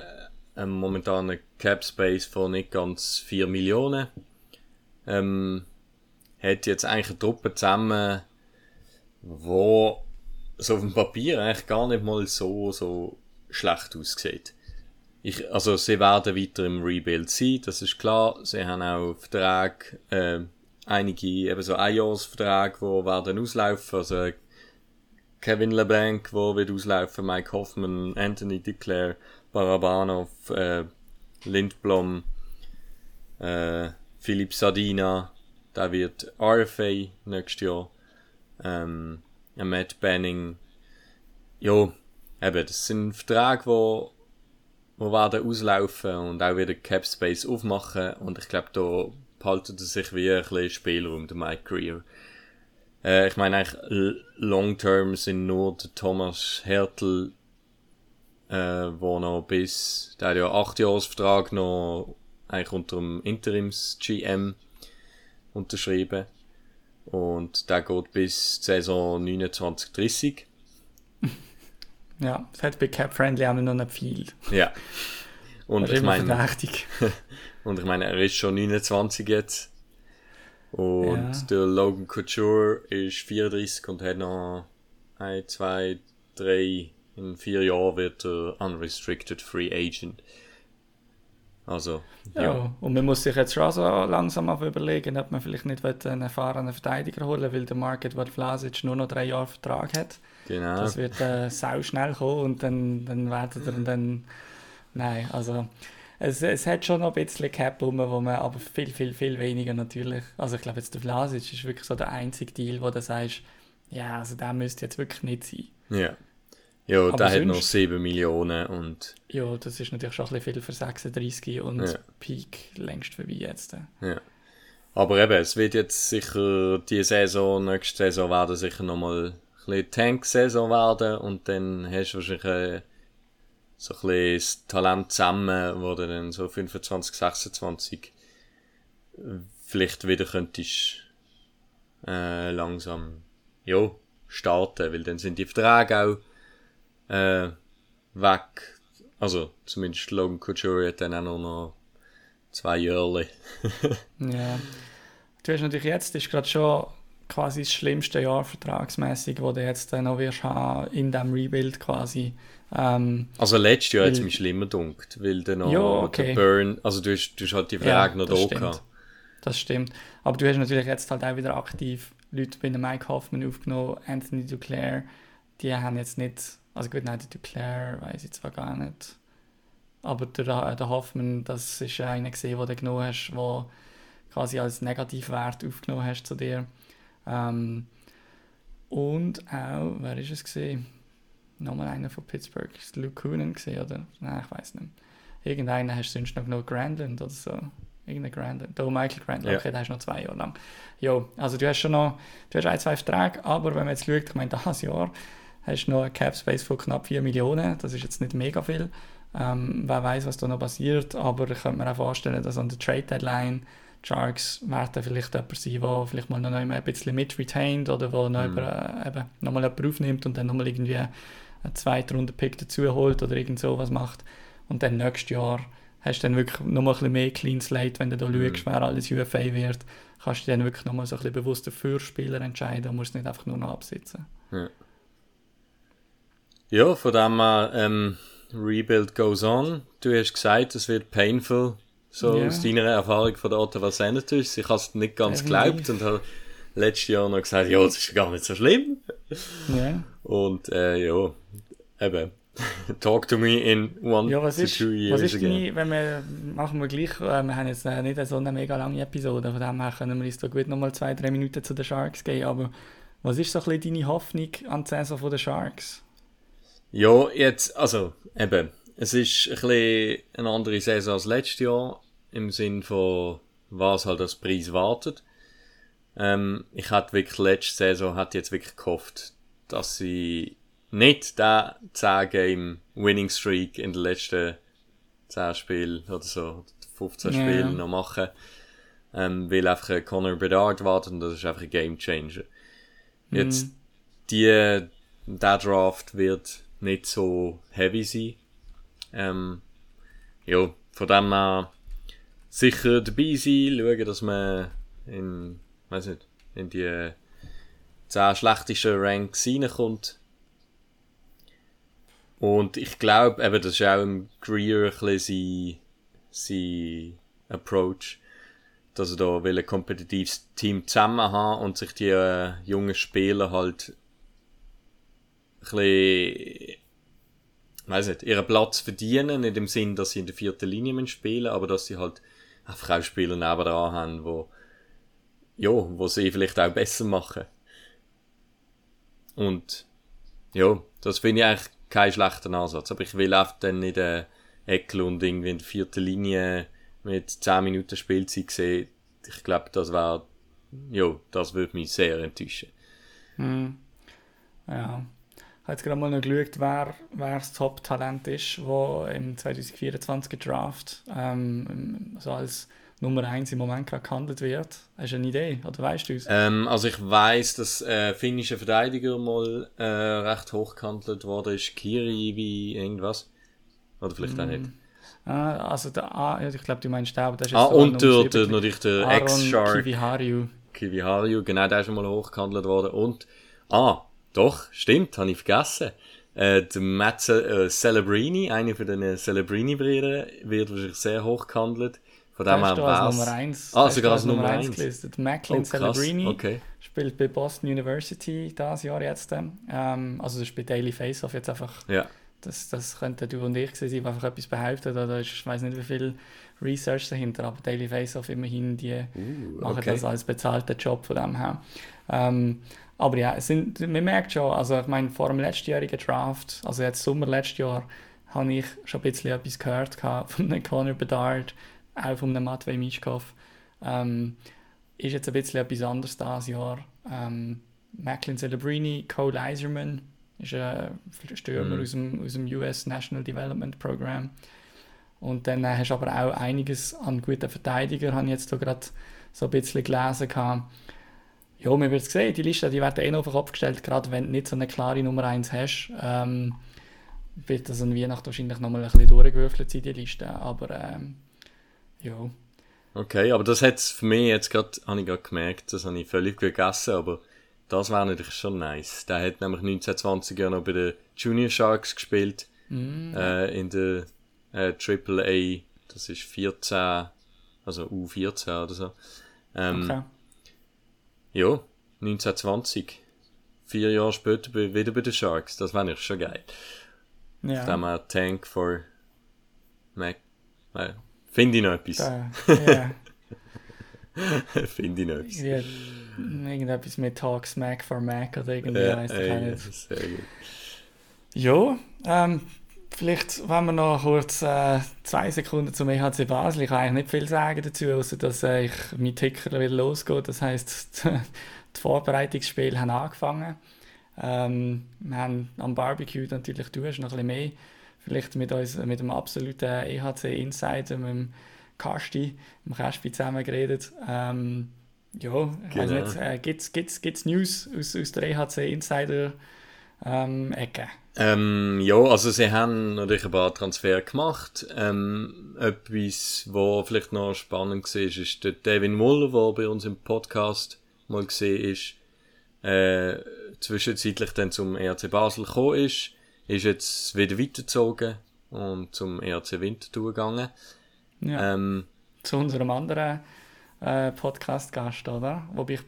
einen momentanen Cap Space von nicht ganz 4 Millionen. Ähm, hat jetzt eigentlich eine Truppe zusammen, wo so auf dem Papier eigentlich gar nicht mal so, so schlecht aussieht. Ich, also sie werden weiter im Rebuild sein, das ist klar. Sie haben auch Verträge, äh, einige eben so Einjahresverträge, die werden auslaufen. Also Kevin LeBlanc, wo wird auslaufen, Mike Hoffman, Anthony Declare, Barabanov, äh, Lindblom, äh, Philipp Sadina, der wird RFA nächstes Jahr, ähm, Matt Benning, ja, eben, das sind Verträge, die die werden auslaufen und auch wieder Cap Space aufmachen und ich glaube, da behaltet er sich wie ein bisschen Spielraum, der Mike Greer. Äh, ich meine eigentlich, long term sind nur der Thomas Hertel, äh, wo noch bis, der hat ja acht Jahresvertrag noch eigentlich unter dem Interims-GM unterschrieben und der geht bis Saison 29, 30. [laughs] Ja, es hat bei Cap Friendly auch noch nicht viel. Ja. Und ich meine, verdächtig. [laughs] und ich meine, er ist schon 29 jetzt. Und ja. der Logan Couture ist 34 und hat noch 1, 2, 3, in vier Jahren wird er unrestricted free agent. Also, ja. ja. Und man muss sich jetzt schon so langsam auf überlegen, ob man vielleicht nicht einen erfahrenen Verteidiger holen will, weil der Market, wo Vlasic nur noch drei Jahre Vertrag hat. Genau. Das wird äh, sau schnell kommen und dann, dann werden er dann. Nein, also. Es, es hat schon noch ein bisschen Cap rum, wo man aber viel, viel, viel weniger natürlich. Also ich glaube jetzt der Vlasic ist wirklich so der einzige Deal, wo du sagst, ja, also der müsste jetzt wirklich nicht sein. Ja. Ja, der hat noch 7 Millionen und... Ja, das ist natürlich schon ein bisschen viel für 36 und ja. Peak längst vorbei jetzt. Ja. Aber eben, es wird jetzt sicher die Saison, nächste Saison werden sicher nochmal bisschen Tank-Saison werden und dann hast du wahrscheinlich äh, so ein bisschen das Talent zusammen, wo du dann so 25, 26 vielleicht wieder könntest äh, langsam ja, starten, weil dann sind die Verträge auch äh, weg. Also zumindest Logan Couture hat dann auch noch, zwei Jahre. [laughs] ja. Du hast natürlich jetzt, ist gerade schon quasi das schlimmste Jahr vertragsmäßig, wo du jetzt dann noch wirst haben in diesem Rebuild quasi. Ähm, also letztes Jahr hat es mich schlimmer dunkt, weil dann noch ja, okay. der Burn, also du hast, du hast halt die Frage ja, noch da stimmt. gehabt. Das stimmt. Aber du hast natürlich jetzt halt auch wieder aktiv Leute bei Mike Hoffman aufgenommen, Anthony Duclair, die haben jetzt nicht, also gut, nein, der Duclair weiß ich zwar gar nicht, aber der, der Hoffman, das ist einer gesehen, den du genommen hast, der quasi als Negativwert aufgenommen hast zu dir. Ähm, und auch, wer ist es gesehen? Nochmal einer von Pittsburgh. Ist Luke Coonan gesehen, oder? Nein, ich weiß nicht. Irgendeinen hast du sonst noch genommen, Grandland oder so. Irgendein Grandland. Da Michael Grandland, ja. okay, der hast noch zwei Jahre lang. Ja, also du hast schon noch, du hast ein, zwei Verträge, aber wenn man jetzt schaut, ich meine, dieses Jahr hast du noch einen Cap Space von knapp 4 Millionen. Das ist jetzt nicht mega viel. Ähm, wer weiß, was da noch passiert, aber ich könnte mir auch vorstellen, dass an der Trade Deadline Sharks werden vielleicht jemand sein, der vielleicht mal noch ein bisschen mit retained oder wo noch, mhm. jemand, äh, eben nochmal jemand aufnimmt und dann nochmal irgendwie einen zweiten Runde-Pick dazu holt oder irgend sowas macht. Und dann nächstes Jahr hast du dann wirklich nochmal ein bisschen mehr Clean Slate, wenn du da mhm. schaust, wer alles UFA wird, kannst du dann wirklich nochmal so ein bisschen bewusster für Spieler entscheiden und musst nicht einfach nur noch absitzen. Ja, ja von dem her, ähm, Rebuild goes on. Du hast gesagt, es wird painful so yeah. aus deiner Erfahrung von der Ottawa Senators. Ich habe es nicht ganz geglaubt und habe letztes Jahr noch gesagt, ja, das ist gar nicht so schlimm. Yeah. Und äh, ja, eben. [laughs] Talk to me in one ja, was to ist, two years was ist again. Deine, wenn wir, machen wir gleich, äh, wir haben jetzt äh, nicht so eine mega lange Episode, von dem her können wir uns da gut nochmal zwei, drei Minuten zu den Sharks gehen, aber was ist so ein bisschen deine Hoffnung an die Saison der Sharks? Ja, jetzt, also, eben, es ist ein bisschen eine andere Saison als letztes Jahr, im Sinn von, was halt als Preis wartet. Ähm, ich hatte wirklich letzte Saison hat jetzt wirklich gehofft, dass sie nicht den 10 Game Winning Streak in den letzten 10 Spielen oder so, 15 ja. Spielen noch machen. Ähm, weil einfach Conor Bedard wartet und das ist einfach ein Game Changer. Jetzt, mhm. die, der Draft wird nicht so heavy sein. Ähm, ja, von dem her sicher dabei sein, schauen, dass man in, weiß nicht, in die 10 schlechtesten Ranks reinkommt. Und ich glaube, eben, das ist auch im Greer ein bisschen sein, sein Approach, dass er da will ein kompetitives Team zusammen haben und sich die äh, jungen Spieler halt ein bisschen weiß nicht, ihren Platz verdienen, nicht im Sinn, dass sie in der vierten Linie spielen, aber dass sie halt einfach auch Spieler nebenan haben, wo, ja, wo sie vielleicht auch besser machen. Und, ja, das finde ich eigentlich kein schlechter Ansatz. Aber ich will einfach dann nicht äh, Eklund irgendwie in der vierten Linie mit 10 Minuten Spielzeit sehen. Ich glaube, das wäre, ja, das würde mich sehr enttäuschen. Hm. Ja, habe jetzt gerade mal noch geschaut, wer, wer das Top-Talent ist, das im 2024 Draft ähm, so als Nummer 1 im Moment gerade gehandelt wird. Hast du eine Idee oder weißt du es? Ähm, also ich weiß, dass äh, finnische Verteidiger mal äh, recht hoch gehandelt wurde, ist Kiri wie irgendwas. Oder vielleicht mm. auch nicht. Ah, also der, ah, ich glaube, du meinst den, aber das ist Ah, und der, der, natürlich der Ex-Shark. Kiviharu. Kiviharu, genau, der ist schon mal hoch gehandelt worden. Und, ah, doch, stimmt, habe ich vergessen. Äh, der Matt Ce äh, Celebrini, einer von den Celebrini-Brüdern, wird wahrscheinlich sehr hoch gehandelt. Von dem her als Nummer 1. Ah, sogar als Nummer 1 gelistet. Macklin oh, Celebrini okay. spielt bei Boston University dieses Jahr jetzt. Ähm, also das spielt Daily Face-Off jetzt einfach. Ja. Das, das könnte du und ich sein, die einfach etwas behaupten. Da ist, ich weiß nicht, wie viel Research dahinter, aber Daily Face-Off immerhin, die uh, machen das als bezahlten Job von dem her. Ähm, aber ja, es sind, man merkt schon, also ich meine, vor dem letztjährigen Draft, also jetzt Sommer letztes Jahr, habe ich schon ein bisschen etwas gehört von einem Conor Bedard, auch von einem Matvei Mischkov. Ähm, ist jetzt ein bisschen etwas anderes dieses Jahr. Ähm, Macklin Celebrini, Cole Iserman ist ein Stürmer mhm. aus, dem, aus dem US National Development Program. Und dann äh, hast du aber auch einiges an guten Verteidigern, habe ich jetzt gerade so ein bisschen gelesen. Gehabt. Ja, man wird es sehen, die Liste die werden eh noch auf den Kopf gestellt, gerade wenn du nicht so eine klare Nummer 1 hast. Ähm, wird das an Weihnachten wahrscheinlich nochmal ein bisschen durchgewürfelt sein, die Liste. Aber ähm, ja. Okay, aber das hat für mich jetzt gerade, habe ich gerade gemerkt, das habe ich völlig vergessen, aber das wäre natürlich schon nice. Der hat nämlich 1920 ja noch bei den Junior Sharks gespielt, Mm, äh, in der äh, AAA, das ist 14, also U14 oder so. Ähm, okay. Ja, 1920. Vier Jahre später wieder bei den Sharks, das wäre ich schon geil. Ja. Dann mal Tank for Mac. Finde ich noch etwas. Da, [laughs] ja. Finde ich noch etwas. Ja, irgendetwas mit Talk Smack for Mac oder irgendwie, Ja, weiss ich auch nicht. sehr gut. Ja, ähm, vielleicht, wenn wir noch kurz äh, zwei Sekunden zum EHC Basel. Ich kann eigentlich nicht viel sagen dazu, außer dass äh, ich mein Ticker wieder losgeht. Das heisst, [laughs] die Vorbereitungsspiele haben angefangen. Ähm, wir haben am Barbecue natürlich, du hast noch ein bisschen mehr, vielleicht mit uns, mit dem absoluten EHC-Insider, mit dem Kasti, mit dem Kaspi zusammen geredet. Ähm, ja, ich Genau. nicht, äh, gibt's, gibt's News aus, aus der EHC-Insider ähm, Ecke? Ähm, ja, also sie haben natürlich ein paar Transfer gemacht. Ähm, etwas, was vielleicht noch spannend war, ist der Devin Muller, der bei uns im Podcast mal gesehen ist, äh, zwischenzeitlich dann zum ERC Basel gekommen ist, ist jetzt wieder weitergezogen und zum ERC Winterthur gegangen. Ja. Ähm, zu unserem anderen äh, Podcast-Gast, oder? Wobei ich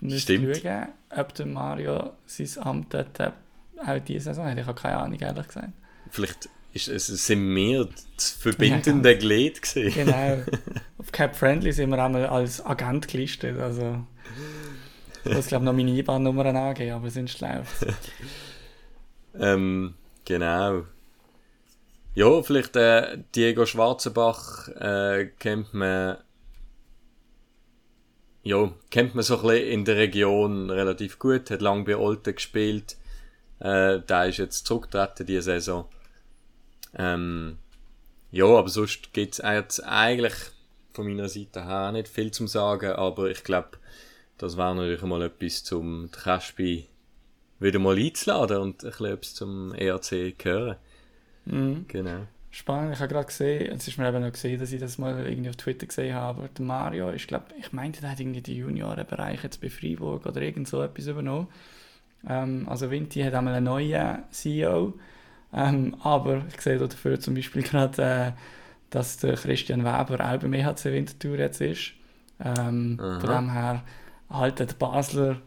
müsste schauen, ob der Mario sein Amt dort auch diese Saison hat. Ich habe keine Ahnung, ehrlich gesagt. vielleicht ist es, sind wir das verbindende Glied gewesen. Genau. [laughs] Auf Cap Friendly sind wir einmal als Agent gelistet. Also, ich muss, glaube noch meine IBAN-Nummern angeben, aber sonst läuft [laughs] Ähm, genau. Ja, vielleicht äh, Diego Schwarzenbach äh, kennt man ja, kennt man so ein bisschen in der Region relativ gut, hat lange bei Olten gespielt. Äh, der ist jetzt zurückgetreten diese Saison. Ähm, ja, aber sonst gibt es jetzt eigentlich von meiner Seite her nicht viel zum sagen, aber ich glaube, das wäre natürlich mal etwas zum Kaspi wieder mal einzuladen und ein bisschen etwas zum ERC hören. Mhm. Genau. Spannend, ich habe gerade gesehen, es ist mir eben noch gesehen, dass ich das mal irgendwie auf Twitter gesehen habe, aber der Mario, ich glaube, ich meinte, der hat irgendwie den Juniorenbereich jetzt bei Freiburg oder irgend so etwas übernommen. Ähm, also Vinti hat einmal einen neuen CEO, ähm, aber ich sehe da dafür zum Beispiel [laughs] gerade, äh, dass der Christian Weber auch beim EHC Winterthur jetzt ist. Ähm, von dem her halten die Basler,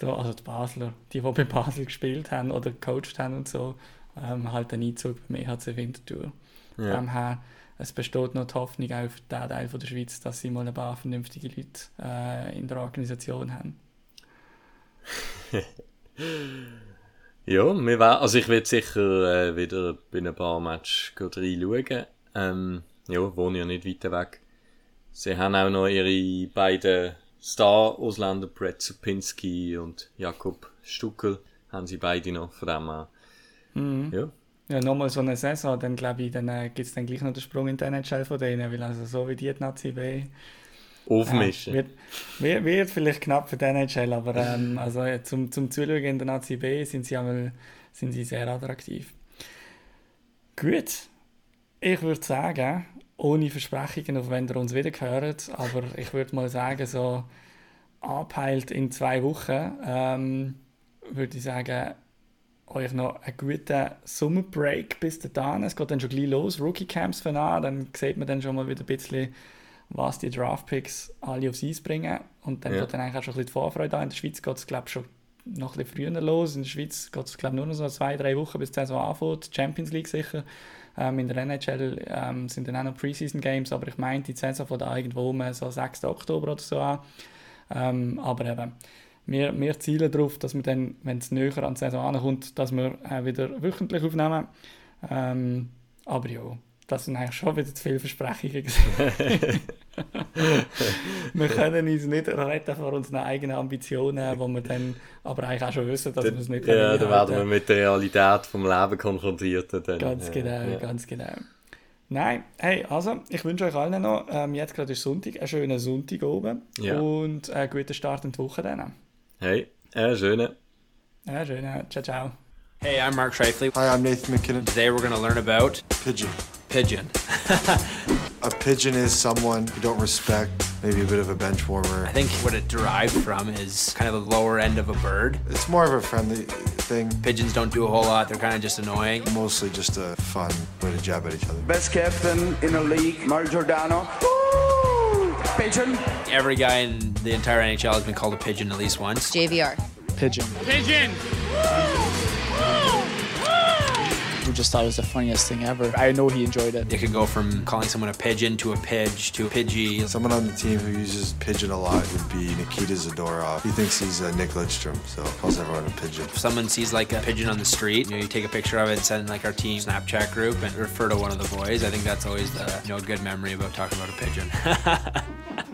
also die Basler, die, die bei Basel gespielt haben oder gecoacht haben und so, ähm, halt einen Einzug beim EHC Winterthur. Von Ja. dem her, es besteht noch die Hoffnung auch für den Teil von der Schweiz, dass sie mal ein paar vernünftige Leute äh, in der Organisation haben. [laughs] Ja, wir wär, also ich werde sicher äh, wieder bei ein paar Matches reinschauen. Ähm, ja, wohne ja nicht weit weg. Sie haben auch noch ihre beiden Star-Ausländer, Brett Supinski und Jakob Stuckel, haben sie beide noch von dem her. Mhm. Ja, Ja, nochmal so eine Saison, dann glaube ich, dann äh, gibt es dann gleich noch den Sprung in die NHL von denen, weil also so wie die die Nazi B aufmischen. Ja, wird, wird, vielleicht knapp für die NHL, aber ähm, also, ja, zum, zum Zuschauen in der Nazi B sind sie, einmal, sind sie sehr attraktiv. Gut, ich würde sagen, ohne Versprechungen, auf wenn ihr uns wieder hört, aber ich würde mal sagen, so abheilt in zwei Wochen, ähm, würde ich sagen, euch noch einen guten Sommerbreak bis dahin. Es geht dann schon gleich los, Rookie Camps fangen an, dann sieht man dann schon mal wieder ein bisschen, was die Draftpicks alle aufs Eis bringen. Und dann Ja. wird dann eigentlich auch schon ein bisschen die Vorfreude an. In der Schweiz geht es, glaube ich, schon noch ein bisschen früher los. In der Schweiz geht es, glaube ich, nur noch so zwei, drei Wochen, bis die Saison anfängt. Champions League sicher. Ähm, in der NHL ähm, sind dann auch noch Preseason Games, aber ich meine, die Saison von da irgendwo um so 6. Oktober oder so an. Ähm, aber eben, wir, wir zielen darauf, dass wir dann, wenn es näher an die Saison ankommt, dass wir auch wieder wöchentlich aufnehmen. Ähm, aber ja, das sind eigentlich schon wieder zu viele Versprechungen. [laughs] wir können uns nicht retten vor unseren eigenen Ambitionen, wo wir dann aber eigentlich auch schon wissen, dass wir es nicht ja, können da werden wir mit der Realität vom Leben konfrontiert. Dann, Ganz äh, genau, ja. ganz genau. Nein, hey, also, ich wünsche euch allen noch, ähm, jetzt gerade ist Sonntag, einen schönen Sonntag oben Ja. und einen guten Start in die Woche dann. Hey, äh, schöne. Ja, schön, ciao, ciao. Hey, I'm Mark Shifley. Hi, I'm Nathan McKinnon. Today we're going to learn about Pigeon. Pigeon. [laughs] A pigeon is someone you don't respect, maybe a bit of a bench warmer. I think what it derived from is kind of the lower end of a bird. It's more of a friendly thing, Pigeons don't do a whole lot, they're kind of just annoying. mostly just a fun way to jab at each other. Best captain in the league, Mario Giordano. Woo! Pigeon. Every guy in the entire NHL has been called a pigeon at least once. JVR. Pigeon. Pigeon! We just thought it was the funniest thing ever. I know he enjoyed it. It could go from calling someone a pigeon to a pidge to a pidgey. Someone on the team who uses pigeon a lot would be Nikita Zadorov. He thinks he's uh, Nick Lidstrom, so calls everyone a pigeon. If someone sees like a pigeon on the street, you know, you take a picture of it and send like our team Snapchat group and refer to one of the boys. I think that's always the you know good memory about talking about a pigeon. [laughs]